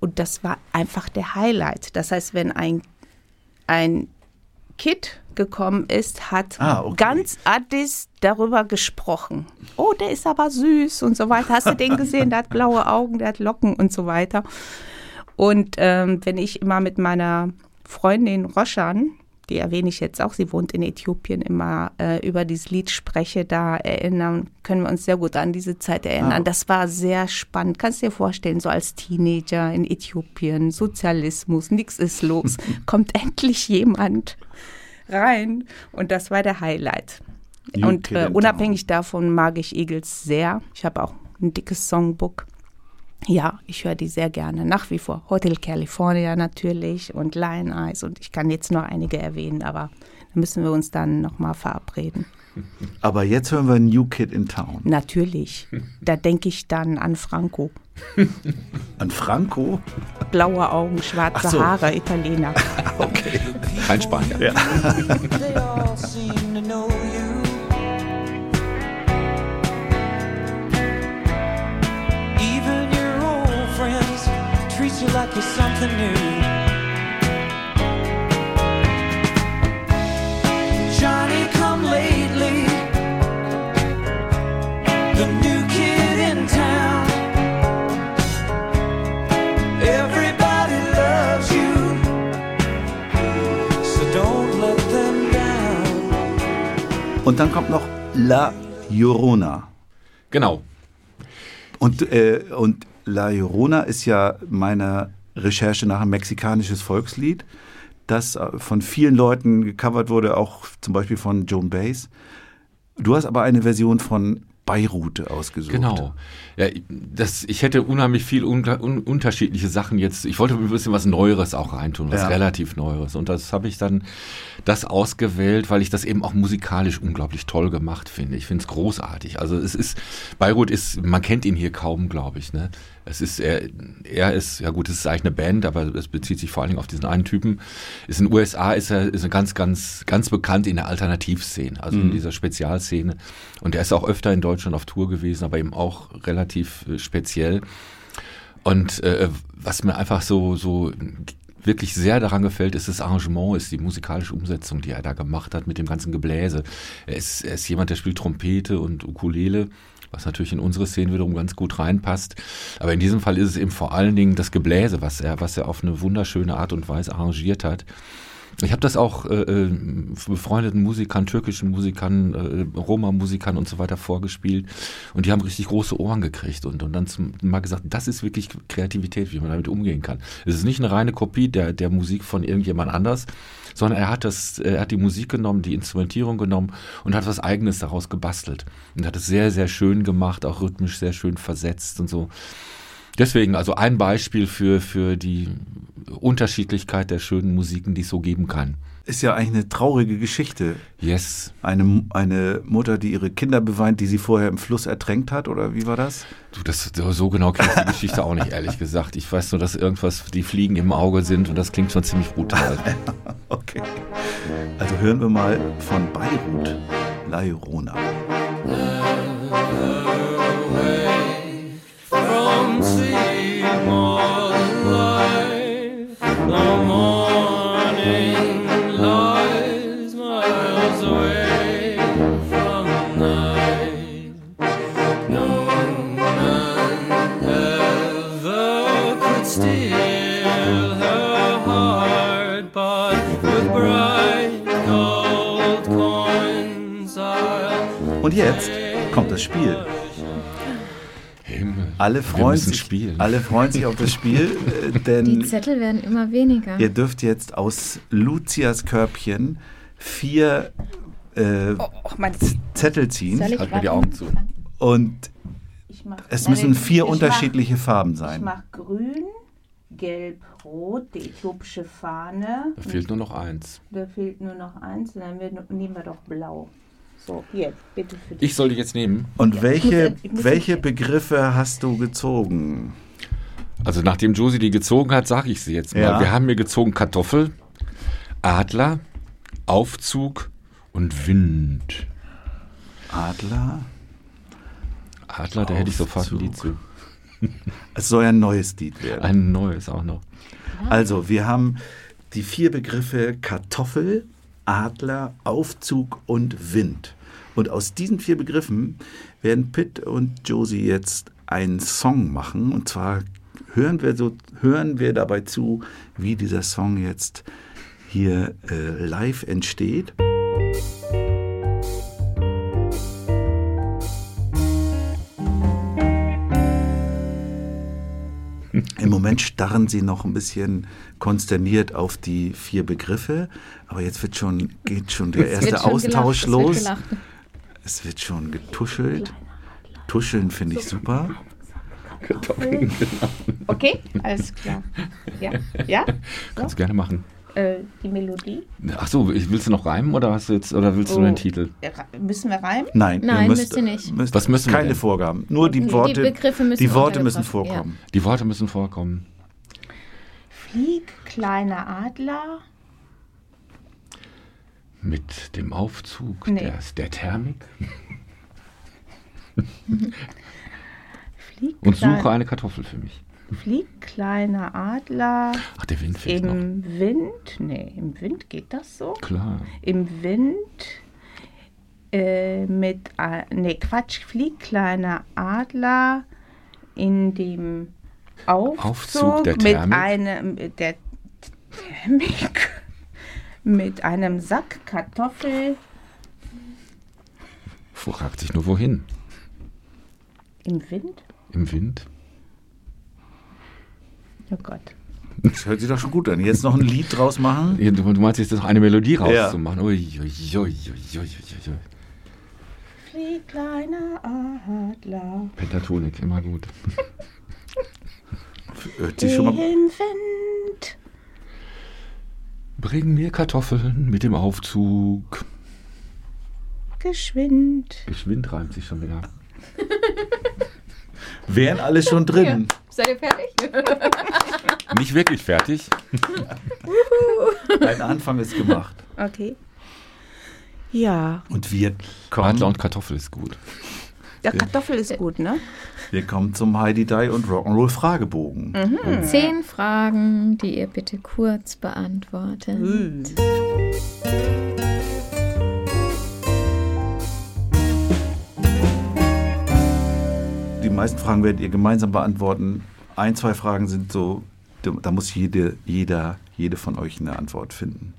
Und das war einfach der Highlight. Das heißt, wenn ein, ein Kid gekommen ist, hat Ah, okay. ganz Addis darüber gesprochen. Oh, der ist aber süß und so weiter. Hast du den gesehen? Der hat blaue Augen, der hat Locken und so weiter. Und ähm, wenn ich immer mit meiner Freundin Roshan, die erwähne ich jetzt auch, sie wohnt in Äthiopien, immer äh, über dieses Lied spreche, da erinnern, können wir uns sehr gut an diese Zeit erinnern. Ah. Das war sehr spannend. Kannst dir vorstellen, so als Teenager in Äthiopien, Sozialismus, nichts ist los, kommt endlich jemand rein und das war der Highlight. Und äh, unabhängig davon mag ich Eagles sehr. Ich habe auch ein dickes Songbook. Ja, ich höre die sehr gerne. Nach wie vor. Hotel California natürlich und Lion Eyes und ich kann jetzt noch einige erwähnen, aber da müssen wir uns dann nochmal verabreden. Aber jetzt hören wir New Kid in Town. Natürlich. Da denke ich dann an Franco. An Franco. Blaue Augen, schwarze so. Haare, Italiener. Okay. Kein Spanier. Ja. Let them down. Und dann kommt noch La Llorona. Genau. Und, äh, und La Llorona ist ja meiner Recherche nach ein mexikanisches Volkslied, das äh, von vielen Leuten gecovert wurde, auch zum Beispiel von Joan Baez. Du hast aber eine Version von Beirut ausgesucht. Genau. Ja, das, ich hätte unheimlich viel un, un, unterschiedliche Sachen jetzt. Ich wollte ein bisschen was Neueres auch reintun, was Ja. relativ Neueres. Und das habe ich dann das ausgewählt, weil ich das eben auch musikalisch unglaublich toll gemacht finde. Ich finde es großartig. Also es ist, Beirut ist, man kennt ihn hier kaum, glaube ich. Ne? Es ist, er, er ist, ja gut, es ist eigentlich eine Band, aber es bezieht sich vor allen Dingen auf diesen einen Typen. Ist in den USA ist er, ist er ganz, ganz, ganz bekannt in der Alternativszene, also in dieser Spezialszene. Und er ist auch öfter in Deutschland auf Tour gewesen, aber eben auch relativ äh, speziell. Und äh, was mir einfach so, so wirklich sehr daran gefällt, ist das Arrangement, ist die musikalische Umsetzung, die er da gemacht hat mit dem ganzen Gebläse. Er ist, er ist jemand, der spielt Trompete und Ukulele, was natürlich in unsere Szene wiederum ganz gut reinpasst. Aber in diesem Fall ist es eben vor allen Dingen das Gebläse, was er, was er auf eine wunderschöne Art und Weise arrangiert hat. Ich habe das auch äh, äh, befreundeten Musikern, türkischen Musikern, äh, Roma-Musikern und so weiter vorgespielt und die haben richtig große Ohren gekriegt und, und dann zum, mal gesagt, das ist wirklich Kreativität, wie man damit umgehen kann. Es ist nicht eine reine Kopie der, der Musik von irgendjemand anders, sondern er hat das, er hat die Musik genommen, die Instrumentierung genommen und hat was Eigenes daraus gebastelt und hat es sehr, sehr schön gemacht, auch rhythmisch sehr schön versetzt und so. Deswegen also ein Beispiel für, für die Unterschiedlichkeit der schönen Musiken, die es so geben kann. Ist ja eigentlich eine traurige Geschichte. Yes. Eine, eine Mutter, die ihre Kinder beweint, die sie vorher im Fluss ertränkt hat, oder wie war das? Du, das, so genau kenne ich die Geschichte auch nicht, ehrlich gesagt. Ich weiß nur, dass irgendwas, die Fliegen im Auge sind und das klingt schon ziemlich brutal. Okay. Also hören wir mal von Beirut, La Alle freuen, sich, spielen. alle freuen sich auf das Spiel, äh, Die denn Zettel werden immer weniger. ihr dürft jetzt aus Lucias Körbchen vier äh, Oh, mein, Zettel ziehen ich Halt mir die? Augen zu. und ich mach, es müssen vier ich unterschiedliche Farben Mach, ich sein. mache grün, gelb, rot, die äthiopische Fahne. Da fehlt nur noch eins. Da fehlt nur noch eins und dann nehmen wir doch blau. So, hier, bitte für dich. Ich soll die jetzt nehmen. Und welche, ich muss- welche Begriffe hast du gezogen? Also nachdem Josie die gezogen hat, sage ich sie jetzt mal. Ja. Wir haben mir gezogen Kartoffel, Adler, Aufzug und Wind. Adler? Adler, da hätte ich sofort ein. Lied zu. Es soll ein neues Lied werden. Ein neues auch noch. Also, wir haben die vier Begriffe Kartoffel, Adler, Aufzug und Wind. Und aus diesen vier Begriffen werden Pitt und Josie jetzt einen Song machen. Und zwar hören wir, so, hören wir dabei zu, wie dieser Song jetzt hier äh, live entsteht. Im Moment starren sie noch ein bisschen konsterniert auf die vier Begriffe, aber jetzt wird schon, geht schon der erste schon Austausch gelacht, es wird los. Es wird schon getuschelt. Tuscheln finde ich super. Okay, alles klar. Ja, ja. Kannst du gerne machen. Äh, die Melodie. Ach so, ich- willst du noch reimen oder hast du jetzt oder willst du nur den Oh. Titel? Äh, Müssen wir reimen? Nein, Nein, ihr müsst, müsst ihr nicht. Müsst Was müssen wir keine denn? Vorgaben. Nur die Die Worte. Begriffe müssen die Worte müssen untergebracht, ja. vorkommen. Die Worte müssen vorkommen. Flieg, kleiner Adler. Mit dem Aufzug Nee. der, der Thermik Flieg, und suche eine Kartoffel für mich. Flieg, kleiner Adler. Ach, der Wind fehlt noch. Im Wind. Nee, im Wind geht das so. Klar. Im Wind. Äh, mit. äh, Nee, Quatsch. Flieg, kleiner Adler. In dem Aufzug, Aufzug der mit Thermik. einem. Der Thermik. Mit einem Sack Kartoffel Fragt sich nur wohin. im Wind. Im Wind. Oh Gott. Das hört sich doch schon gut an. Jetzt noch ein Lied draus machen. Ja, Du, meinst jetzt noch eine Melodie Ja. rauszumachen. Ui, ui, ui. flieg, kleiner Adler. Pentatonik, immer gut. Hört sich schon Im mal, Wind. Bring mir Kartoffeln mit dem Aufzug. Geschwind. Geschwind reimt sich schon wieder. wären alle schon drin. Seid ihr fertig? Nicht wirklich fertig. Ein Anfang ist gemacht. Okay. Ja, Und wir Adler kommen, und Kartoffel ist gut. Der Kartoffel ist gut, ne? wir kommen zum Heidi Die und Rock'n'Roll Fragebogen. Zehn Fragen, die ihr bitte kurz beantwortet. Die meisten Fragen werdet ihr gemeinsam beantworten. Ein, zwei Fragen sind so, da muss jede, jeder, jede von euch eine Antwort finden.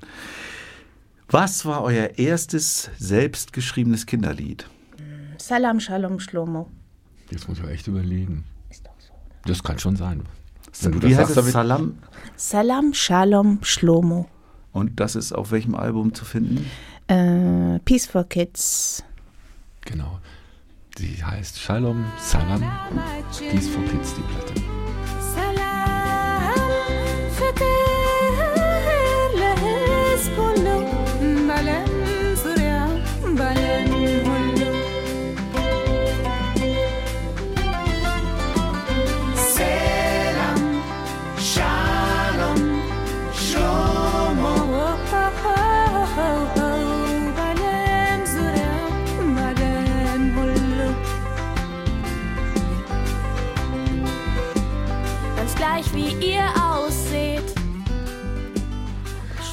Was war euer erstes selbstgeschriebenes Kinderlied? Salam Shalom Shlomo. Jetzt muss ich echt überlegen. Ist doch so. Das kann schon sein. Wenn du Wie das heißt sagst, es? Salam? Salam Shalom Shlomo. Und das ist auf welchem Album zu finden? Äh, Peace for Kids. Genau. Die heißt Shalom, Salam Peace for Kids, die Platte. Salam,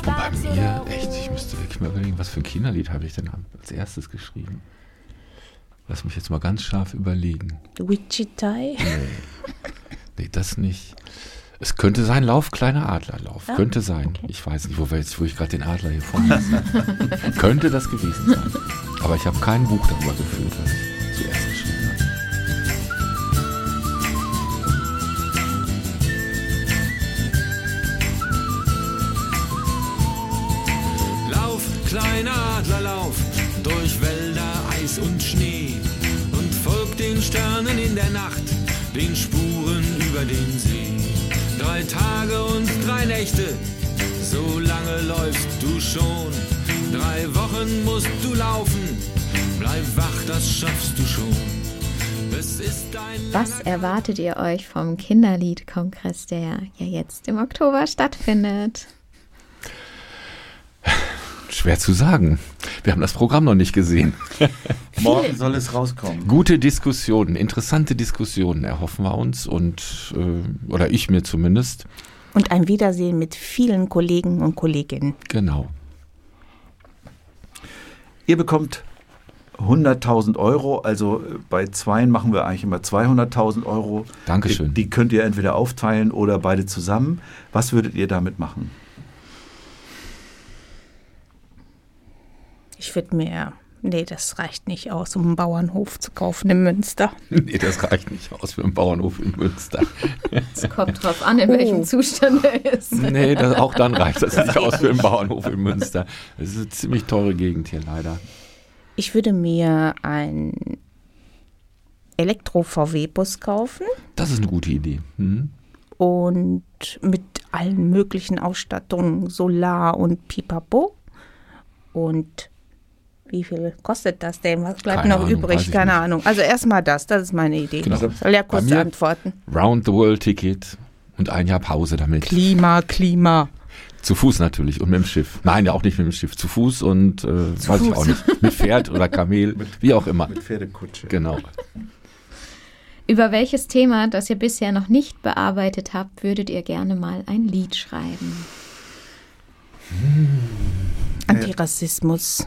bei mir, echt, ich müsste wirklich mal überlegen, was für ein Kinderlied habe ich denn als erstes geschrieben? Lass mich jetzt mal ganz scharf überlegen. Wichitai. Nee, nee das nicht. Es könnte sein, Lauf, kleiner Adler, Lauf. könnte sein. Ich weiß nicht, wo, wir jetzt, wo ich gerade den Adler hier vor mir sehe. könnte das gewesen sein. Aber ich habe kein Buch darüber geführt, was ich zuerst kleiner Adler, lauf durch Wälder, Eis und Schnee und folg den Sternen in der Nacht, den Spuren über den See. Drei Tage und drei Nächte, so lange läufst du schon. Drei Wochen musst du laufen, bleib wach, das schaffst du schon. Was erwartet ihr euch vom Kinderliedkongress, der ja jetzt im Oktober stattfindet? Schwer zu sagen. Wir haben das Programm noch nicht gesehen. Morgen soll es rauskommen. Gute Diskussionen, interessante Diskussionen erhoffen wir uns und, äh, oder ich mir zumindest. Und ein Wiedersehen mit vielen Kollegen und Kolleginnen. Genau. Ihr bekommt 100.000 Euro, also äh, bei Zweien machen wir eigentlich immer 200.000 Euro. Dankeschön. Die, die könnt ihr entweder aufteilen oder beide zusammen. Was würdet ihr damit machen? Ich würde mir, nee, das reicht nicht aus, um einen Bauernhof zu kaufen in Münster. Nee, das reicht nicht aus für einen Bauernhof in Münster. Es kommt drauf an, in welchem Oh. Zustand er ist. Nee, das, auch dann reicht das nicht aus für einen Bauernhof in Münster. Das ist eine ziemlich teure Gegend hier leider. Ich würde mir einen Elektro-VW-Bus kaufen Das ist eine gute Idee. Hm? und mit allen möglichen Ausstattungen, Solar und Pipapo. Und wie viel kostet das denn? Was bleibt Keine noch Ahnung, weiß übrig? ich Keine nicht. Ahnung. Also erstmal das, das ist meine Idee. Genau. Soll ja kurz Bei mir- antworten. Round the World Ticket und ein Jahr Pause damit. Klima, Klima. Zu Fuß natürlich und mit dem Schiff. Nein, ja auch nicht mit dem Schiff. Zu Fuß und äh, weiß ich Fuß. auch nicht. Mit Pferd oder Kamel, wie auch immer. Mit Pferdekutsche. Genau. Über welches Thema, das ihr bisher noch nicht bearbeitet habt, würdet ihr gerne mal ein Lied schreiben? Antirassismus.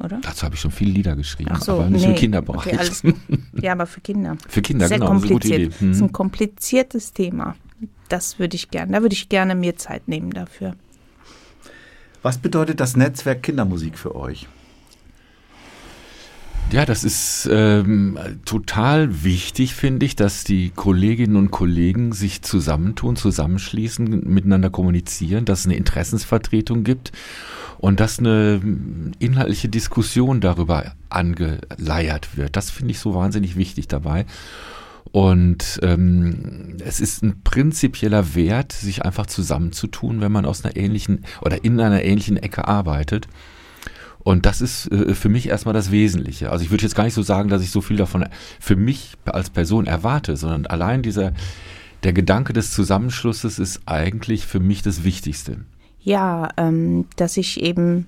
Oder? Dazu habe ich schon viele Lieder geschrieben, Ach so, aber nicht nee. im Kinderbereich. Okay, alles- Ja, aber für Kinder. Für Kinder, Sehr genau. Das ist eine gute kompliziert. Idee. Hm. Das ist ein kompliziertes Thema. Das würde ich gerne, da würde ich gerne mir Zeit nehmen dafür. Was bedeutet das Netzwerk Kindermusik für euch? Ja, das ist ähm, total wichtig, finde ich, dass die Kolleginnen und Kollegen sich zusammentun, zusammenschließen, miteinander kommunizieren, dass es eine Interessensvertretung gibt und dass eine inhaltliche Diskussion darüber angeleiert wird. Das finde ich so wahnsinnig wichtig dabei. Und ähm, es ist ein prinzipieller Wert, sich einfach zusammenzutun, wenn man aus einer ähnlichen oder in einer ähnlichen Ecke arbeitet. Und das ist äh, für mich erstmal das Wesentliche. Also ich würde jetzt gar nicht so sagen, dass ich so viel davon für mich als Person erwarte, sondern allein dieser, der Gedanke des Zusammenschlusses ist eigentlich für mich das Wichtigste. Ja, ähm, dass ich eben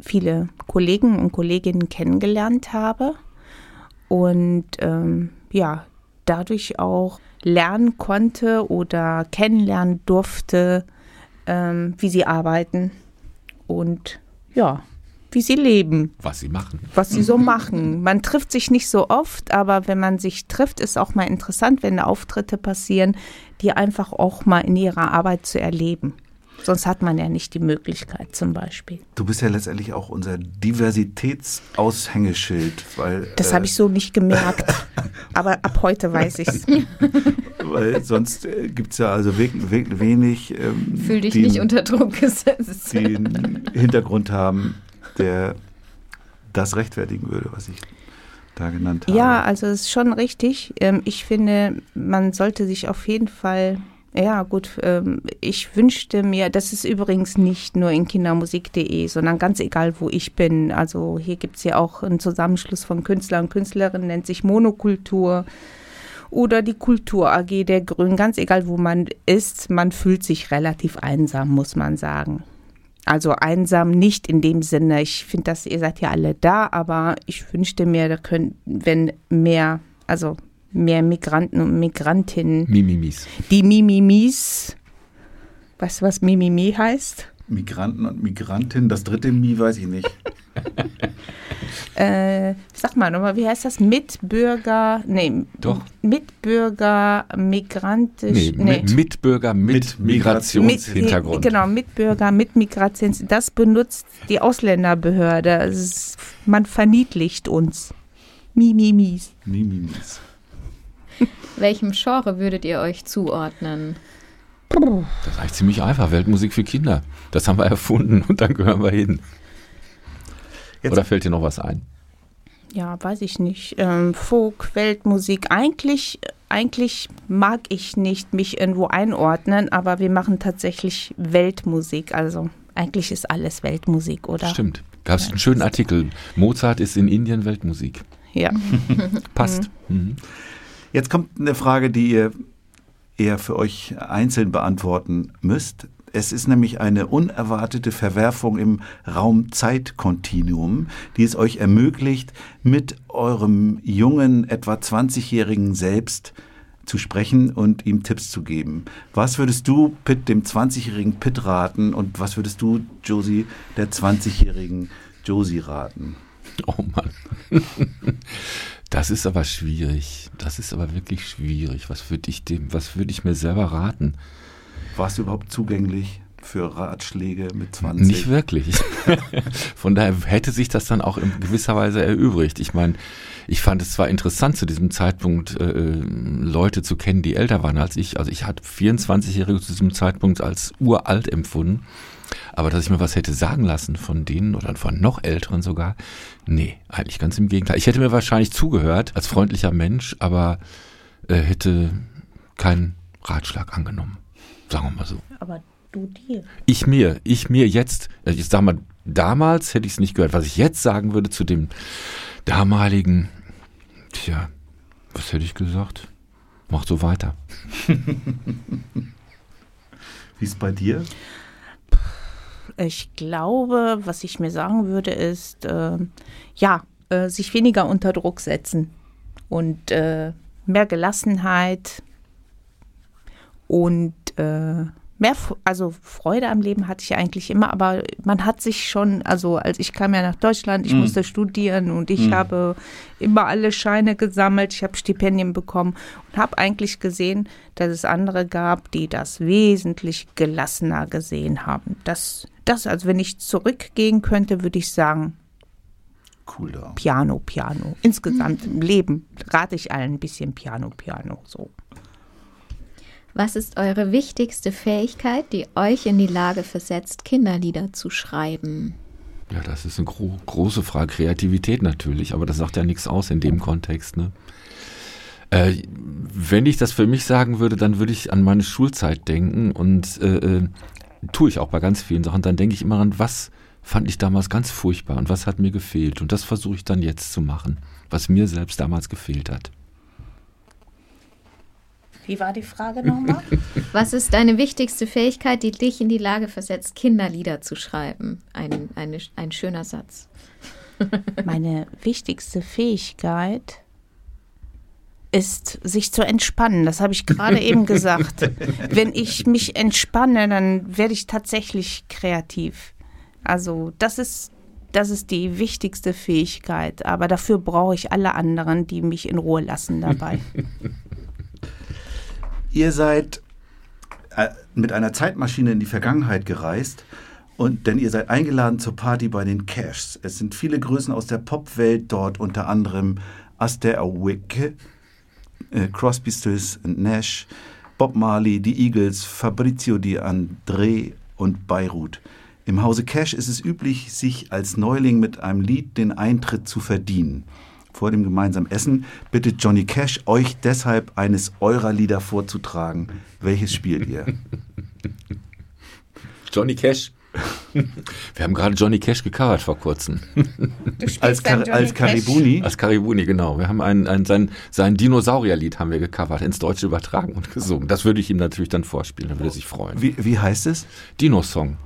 viele Kollegen und Kolleginnen kennengelernt habe und ähm, ja, dadurch auch lernen konnte oder kennenlernen durfte, ähm, wie sie arbeiten und ja, wie sie leben, Was sie machen. was sie so machen. Man trifft sich nicht so oft, aber wenn man sich trifft, ist auch mal interessant, wenn da Auftritte passieren, die einfach auch mal in ihrer Arbeit zu erleben. Sonst hat man ja nicht die Möglichkeit zum Beispiel. Du bist ja letztendlich auch unser Diversitätsaushängeschild, weil, Das äh, habe ich so nicht gemerkt. Aber ab heute weiß ich es. weil sonst äh, gibt es ja also we we wenig, ähm, Fühl dich die, nicht unter Druck gesetzt. die einen Hintergrund haben, der das rechtfertigen würde, was ich da genannt habe. Ja, also es ist schon richtig. Ähm, Ich finde, man sollte sich auf jeden Fall, ja gut, ähm, ich wünschte mir, das ist übrigens nicht nur in kindermusik.de, sondern ganz egal, wo ich bin. Also hier gibt es ja auch einen Zusammenschluss von Künstlern und Künstlerinnen, nennt sich Monokultur. Oder die Kultur AG der Grünen, ganz egal, wo man ist, man fühlt sich relativ einsam, muss man sagen. Also einsam nicht in dem Sinne, ich finde, dass ihr seid ja alle da, aber ich wünschte mir, da können, wenn mehr, also mehr Migranten und Migrantinnen, Mimimis. die Mimimis, weißt du, was Mimimi heißt? Migranten und Migrantinnen, das dritte Mi weiß ich nicht. Äh, sag mal nochmal, wie heißt das? Mitbürger, nee, Doch. Mitbürger, migrantisch, Nee, Mi- Mitbürger mit, Mit Migrationshintergrund. Mit, genau, Mitbürger mit Migrations. Das benutzt die Ausländerbehörde. Ist, man verniedlicht uns. Mimimis. Mimimis. Welchem Genre würdet ihr euch zuordnen? Das ist eigentlich ziemlich einfach. Weltmusik für Kinder. Das haben wir erfunden und dann gehören wir hin. Jetzt- Oder fällt dir noch was ein? Ja, weiß ich nicht. Ähm, Folk, Weltmusik. Eigentlich, eigentlich mag ich nicht mich irgendwo einordnen, aber wir machen tatsächlich Weltmusik. Also eigentlich ist alles Weltmusik, oder? Stimmt. Gab es einen schönen Artikel. Mozart ist in Indien Weltmusik. Ja. Passt. Mhm. Jetzt kommt eine Frage, die ihr eher für euch einzeln beantworten müsst. Es ist nämlich eine unerwartete Verwerfung im Raum-Zeit-Kontinuum, die es euch ermöglicht, mit eurem jungen, etwa 20-jährigen Selbst zu sprechen und ihm Tipps zu geben. Was würdest du Pitt, dem 20-jährigen Pitt raten und was würdest du, Josie, der 20-jährigen Josie raten? Oh Mann. Das ist aber schwierig. Das ist aber wirklich schwierig. Was würde ich dem, was würde ich mir selber raten? Warst du überhaupt zugänglich für Ratschläge mit 20? Nicht wirklich. Von daher hätte sich das dann auch in gewisser Weise erübrigt. Ich meine, ich fand es zwar interessant zu diesem Zeitpunkt äh, Leute zu kennen, die älter waren als ich. Also ich hatte 24-Jährige zu diesem Zeitpunkt als uralt empfunden. Aber dass ich mir was hätte sagen lassen von denen oder von noch älteren sogar, nee, eigentlich ganz im Gegenteil. Ich hätte mir wahrscheinlich zugehört als freundlicher Mensch, aber äh, hätte keinen Ratschlag angenommen. Sagen wir mal so. Aber du dir. Ich mir, ich mir jetzt, äh, ich sag mal, damals hätte ich es nicht gehört. Was ich jetzt sagen würde zu dem damaligen, tja, was hätte ich gesagt? Mach so weiter. Wie ist bei dir? Ich glaube, was ich mir sagen würde, ist, äh, ja, äh, sich weniger unter Druck setzen und äh, mehr Gelassenheit und äh, mehr, also Freude am Leben hatte ich eigentlich immer, aber man hat sich schon, also als ich kam ja nach Deutschland, ich Mhm. musste studieren und ich Mhm. habe immer alle Scheine gesammelt, ich habe Stipendien bekommen und habe eigentlich gesehen, dass es andere gab, die das wesentlich gelassener gesehen haben. Das, das, also wenn ich zurückgehen könnte, würde ich sagen, cool da. Piano, Piano. Insgesamt im Leben rate ich allen ein bisschen Piano, Piano. So. Was ist eure wichtigste Fähigkeit, die euch in die Lage versetzt, Kinderlieder zu schreiben? Ja, das ist eine gro große Frage. Kreativität natürlich, aber das sagt ja nichts aus in dem Kontext. Ne? Äh, wenn ich das für mich sagen würde, dann würde ich an meine Schulzeit denken und äh, äh, tue ich auch bei ganz vielen Sachen. Dann denke ich immer an, was fand ich damals ganz furchtbar und was hat mir gefehlt. Und das versuche ich dann jetzt zu machen, was mir selbst damals gefehlt hat. Wie war die Frage nochmal? Was ist deine wichtigste Fähigkeit, die dich in die Lage versetzt, Kinderlieder zu schreiben? Ein, eine, ein schöner Satz. Meine wichtigste Fähigkeit ist, sich zu entspannen. Das habe ich gerade eben gesagt. Wenn ich mich entspanne, dann werde ich tatsächlich kreativ. Also das ist, das ist die wichtigste Fähigkeit. Aber dafür brauche ich alle anderen, die mich in Ruhe lassen dabei. Ihr seid äh, mit einer Zeitmaschine in die Vergangenheit gereist. Und denn ihr seid eingeladen zur Party bei den Cashs. Es sind viele Größen aus der Popwelt dort, unter anderem Aster Awicke, äh, Crosby, Stills Nash, Bob Marley, die Eagles, Fabrizio Di André und Beirut. Im Hause Cash ist es üblich, sich als Neuling mit einem Lied den Eintritt zu verdienen. Vor dem gemeinsamen Essen bittet Johnny Cash euch deshalb eines eurer Lieder vorzutragen. Welches spielt ihr? Johnny Cash. Wir haben gerade Johnny Cash gecovert vor kurzem. Als, Kar als Karibuni? Als Karibuni, genau. Wir haben ein, ein, sein, sein Dinosaurierlied haben wir gecovert, ins Deutsche übertragen und gesungen. Das würde ich ihm natürlich dann vorspielen, da würde er sich freuen. Wie, wie heißt es? Dino-Song.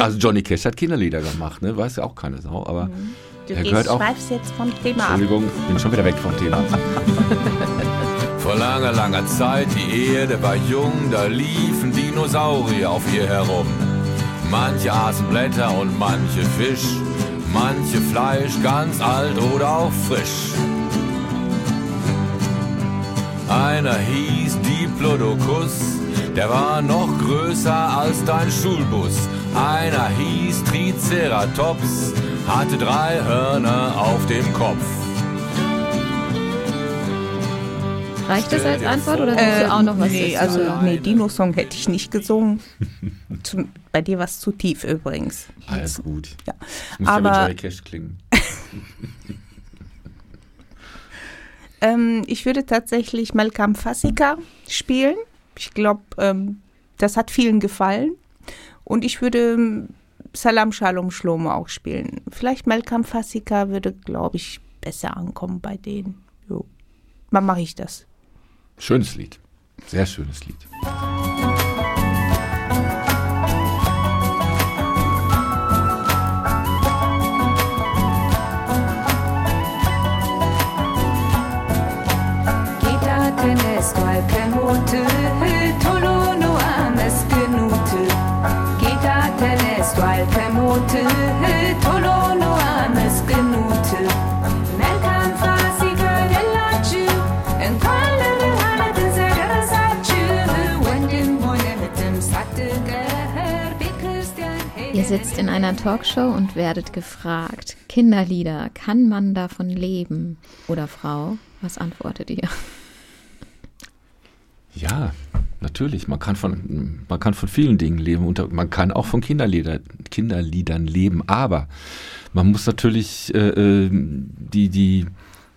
Also Johnny Cash hat Kinderlieder gemacht, ne? Weiß ja auch keine Sau, aber Du er gehört auch. schweifst jetzt vom Thema ab. Entschuldigung, bin schon wieder weg vom Thema. Vor langer, langer Zeit, die Erde war jung, da liefen Dinosaurier auf ihr herum. Manche aßen Blätter und manche Fisch, manche Fleisch, ganz alt oder auch frisch. Einer hieß Diplodocus, der war noch größer als dein Schulbus. Einer hieß Triceratops, hatte drei Hörner auf dem Kopf. Reicht das als Antwort oder willst du auch noch was Äh, nee, also nee, Dino-Song hätte ich nicht gesungen. Zu, bei dir war es zu tief übrigens. Alles gut. Ja. Muss ja mit Aber Johnny Cash klingen. ähm, ich würde tatsächlich Malcolm Fassika spielen. Ich glaube, ähm, das hat vielen gefallen. Und ich würde ähm, Salam Shalom Shlomo auch spielen. Vielleicht Malcolm Fassika würde, glaube ich, besser ankommen bei denen. Jo. Wann mache ich das? Schönes Lied. Sehr schönes Lied. Sitzt in einer Talkshow und werdet gefragt, Kinderlieder, kann man davon leben? Oder Frau, was antwortet ihr? Ja, natürlich. Man kann von, man kann von vielen Dingen leben und man kann auch von Kinderlieder, Kinderliedern leben. Aber man muss natürlich äh, äh, die, die,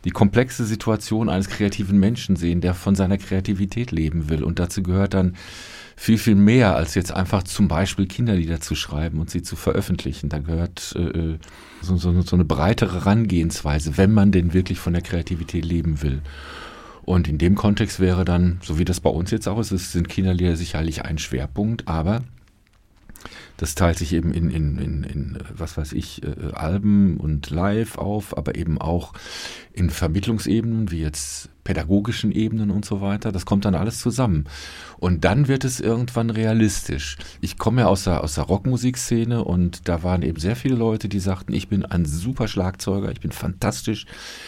die komplexe Situation eines kreativen Menschen sehen, der von seiner Kreativität leben will. Und dazu gehört dann viel, viel mehr, als jetzt einfach zum Beispiel Kinderlieder zu schreiben und sie zu veröffentlichen. Da gehört äh, so, so, so eine breitere Herangehensweise, wenn man denn wirklich von der Kreativität leben will. Und in dem Kontext wäre dann, so wie das bei uns jetzt auch ist, sind Kinderlieder sicherlich ein Schwerpunkt, aber das teilt sich eben in, in, in, in was weiß ich, äh, Alben und Live auf, aber eben auch in Vermittlungsebenen, wie jetzt pädagogischen Ebenen und so weiter. Das kommt dann alles zusammen. Und dann wird es irgendwann realistisch. Ich komme ja aus der, aus der Rockmusikszene und da waren eben sehr viele Leute, die sagten, ich bin ein super Schlagzeuger, ich bin fantastisch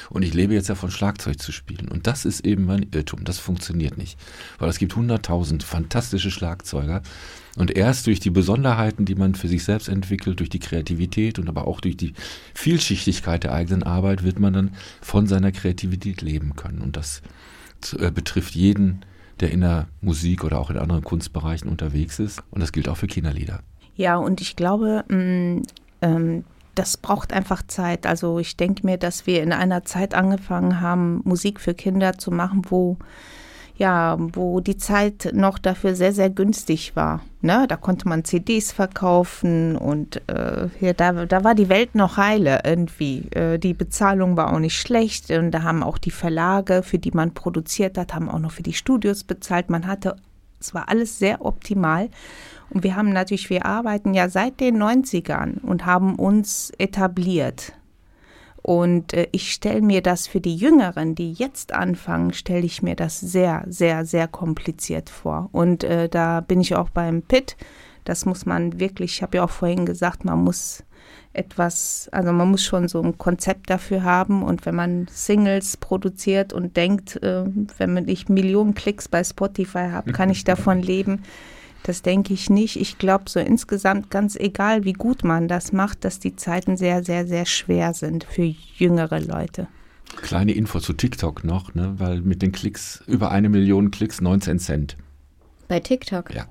und ich lebe jetzt davon, Schlagzeug zu spielen. Und das ist eben mein Irrtum. Das funktioniert nicht. Weil es gibt hunderttausend fantastische Schlagzeuger. Und erst durch die Besonderheiten, die man für sich selbst entwickelt, durch die Kreativität und aber auch durch die Vielschichtigkeit der eigenen Arbeit, wird man dann von seiner Kreativität leben können. Und das äh, betrifft jeden, der in der Musik oder auch in anderen Kunstbereichen unterwegs ist. Und das gilt auch für Kinderlieder. Ja, und ich glaube, mh, ähm, das braucht einfach Zeit. Also ich denke mir, dass wir in einer Zeit angefangen haben, Musik für Kinder zu machen, wo ja, wo die Zeit noch dafür sehr, sehr günstig war. Ne? Da konnte man CDs verkaufen und äh, hier, da, da war die Welt noch heile irgendwie. Äh, die Bezahlung war auch nicht schlecht und da haben auch die Verlage, für die man produziert hat, haben auch noch für die Studios bezahlt. Man hatte, es war alles sehr optimal. Und wir haben natürlich, wir arbeiten ja seit den 90ern und haben uns etabliert. Und äh, ich stelle mir das für die Jüngeren, die jetzt anfangen, stelle ich mir das sehr, sehr, sehr kompliziert vor. Und äh, da bin ich auch beim Pit. Das muss man wirklich, ich habe ja auch vorhin gesagt, man muss etwas, also man muss schon so ein Konzept dafür haben. Und wenn man Singles produziert und denkt, äh, wenn ich Millionen Klicks bei Spotify habe, kann ich davon leben. Das denke ich nicht. Ich glaube, so insgesamt, ganz egal, wie gut man das macht, dass die Zeiten sehr, sehr, sehr schwer sind für jüngere Leute. Kleine Info zu TikTok noch, ne? weil mit den Klicks, über eine Million Klicks, 19 Cent. Bei TikTok? Ja.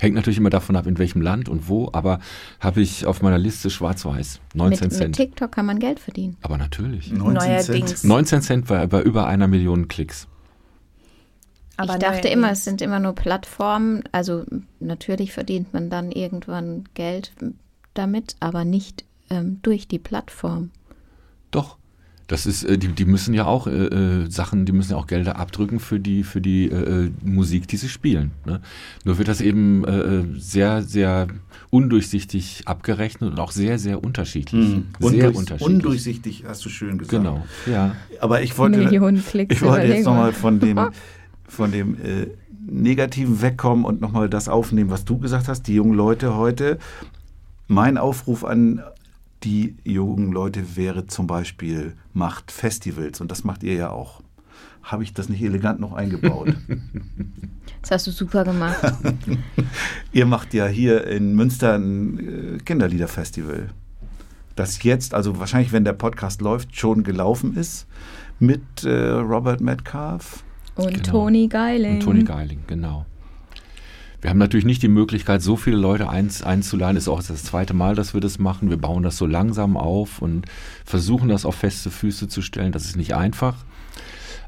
Hängt natürlich immer davon ab, in welchem Land und wo, aber habe ich auf meiner Liste schwarz-weiß. 19 mit, Cent. Mit TikTok kann man Geld verdienen. Aber natürlich. 19 Neuerdings. Cent. 19 Cent bei, bei über einer Million Klicks. Aber ich dachte immer, es sind immer nur Plattformen. Also natürlich verdient man dann irgendwann Geld damit, aber nicht ähm, durch die Plattform. Doch. Das ist, äh, die, die müssen ja auch äh, äh, Sachen, die müssen ja auch Gelder abdrücken für die, für die äh, äh, Musik, die sie spielen. Ne? Nur wird das eben äh, sehr, sehr undurchsichtig abgerechnet und auch sehr, sehr unterschiedlich. Hm. Sehr Undurch, unterschiedlich. undurchsichtig, hast du schön gesagt. Genau, ja. Aber ich wollte, Millionen Klicks. ich wollte jetzt nochmal von dem, von dem äh, Negativen wegkommen und nochmal das aufnehmen, was du gesagt hast, die jungen Leute heute. Mein Aufruf an die jungen Leute wäre zum Beispiel, macht Festivals und das macht ihr ja auch. Habe ich das nicht elegant noch eingebaut? Das hast du super gemacht. ihr macht ja hier in Münster ein äh, Kinderliederfestival, das jetzt, also wahrscheinlich, wenn der Podcast läuft, schon gelaufen ist mit äh, Robert Metcalf. Und Genau. Toni Geiling. Und Toni Geiling, genau. Wir haben natürlich nicht die Möglichkeit, so viele Leute eins, einzuladen. Ist auch das zweite Mal, dass wir das machen. Wir bauen das so langsam auf und versuchen das auf feste Füße zu stellen. Das ist nicht einfach.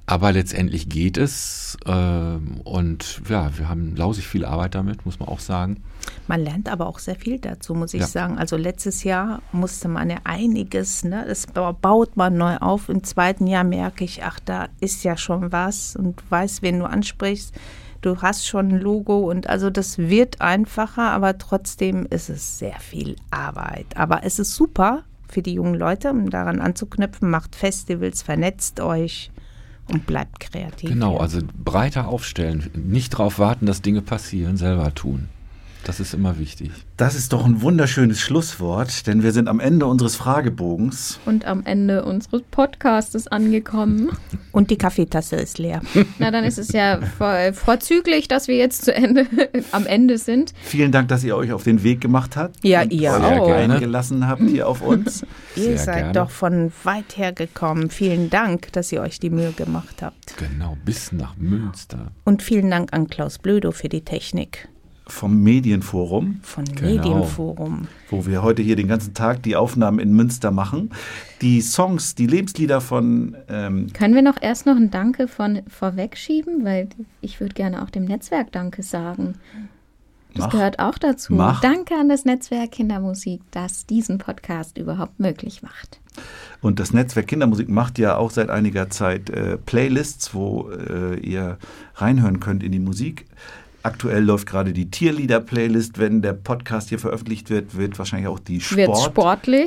Aber letztendlich geht es. ähm, Und ja, wir haben lausig viel Arbeit damit, muss man auch sagen. Man lernt aber auch sehr viel dazu, muss ich Ja. sagen. Also letztes Jahr musste man ja einiges, ne, das ba- baut man neu auf. Im zweiten Jahr merke ich, ach, da ist ja schon was und weiß, wen du ansprichst. Du hast schon ein Logo und also das wird einfacher, aber trotzdem ist es sehr viel Arbeit. Aber es ist super für die jungen Leute, um daran anzuknüpfen. Macht Festivals, vernetzt euch und bleibt kreativ. Genau, also breiter aufstellen. Nicht darauf warten, dass Dinge passieren, selber tun. Das ist immer wichtig. Das ist doch ein wunderschönes Schlusswort, denn wir sind am Ende unseres Fragebogens. Und am Ende unseres Podcastes angekommen. Und die Kaffeetasse ist leer. Na, dann ist es ja vor, vorzüglich, dass wir jetzt zu Ende, am Ende sind. Vielen Dank, dass ihr euch auf den Weg gemacht habt. Ja, und ihr auch. eingelassen habt hier auf uns. Ihr Sehr seid gerne. doch von weit her gekommen. Vielen Dank, dass ihr euch die Mühe gemacht habt. Genau, bis nach Münster. Und vielen Dank an Klaus Blödo für die Technik Vom Medienforum, von Genau. Medienforum. wo wir heute hier den ganzen Tag die Aufnahmen in Münster machen. Die Songs, die Lebenslieder von ähm, Können wir noch erst noch ein Danke von vorwegschieben? Weil ich würde gerne auch dem Netzwerk Danke sagen. Das Mach. gehört auch dazu. Mach. Danke an das Netzwerk Kindermusik, das diesen Podcast überhaupt möglich macht. Und das Netzwerk Kindermusik macht ja auch seit einiger Zeit äh, Playlists, wo äh, ihr reinhören könnt in die Musik. Aktuell läuft gerade die Tierlieder-Playlist. Wenn der Podcast hier veröffentlicht wird, wird wahrscheinlich auch die Sport.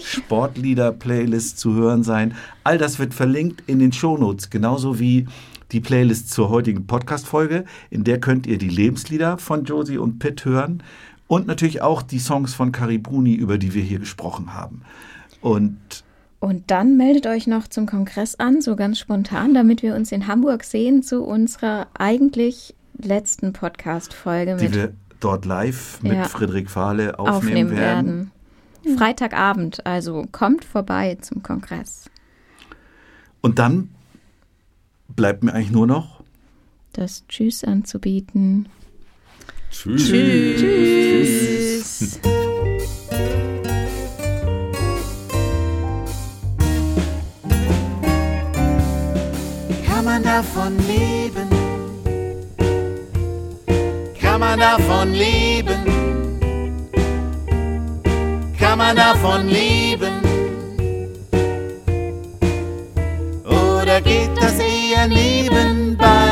Sportlieder-Playlist zu hören sein. All das wird verlinkt in den Shownotes, genauso wie die Playlist zur heutigen Podcast-Folge. In der könnt ihr die Lebenslieder von Josie und Pitt hören und natürlich auch die Songs von Karibuni, über die wir hier gesprochen haben. Und Und dann meldet euch noch zum Kongress an, so ganz spontan, damit wir uns in Hamburg sehen zu unserer eigentlich letzten Podcast-Folge die mit wir dort live mit Ja. Friedrich Fahle aufnehmen, aufnehmen werden. werden. Freitagabend, also kommt vorbei zum Kongress. Und dann bleibt mir eigentlich nur noch Das Tschüss anzubieten. Tschüss. Tschüss. Kann man davon leben? Kann man davon leben? Kann man davon leben? Oder geht das eher nebenbei?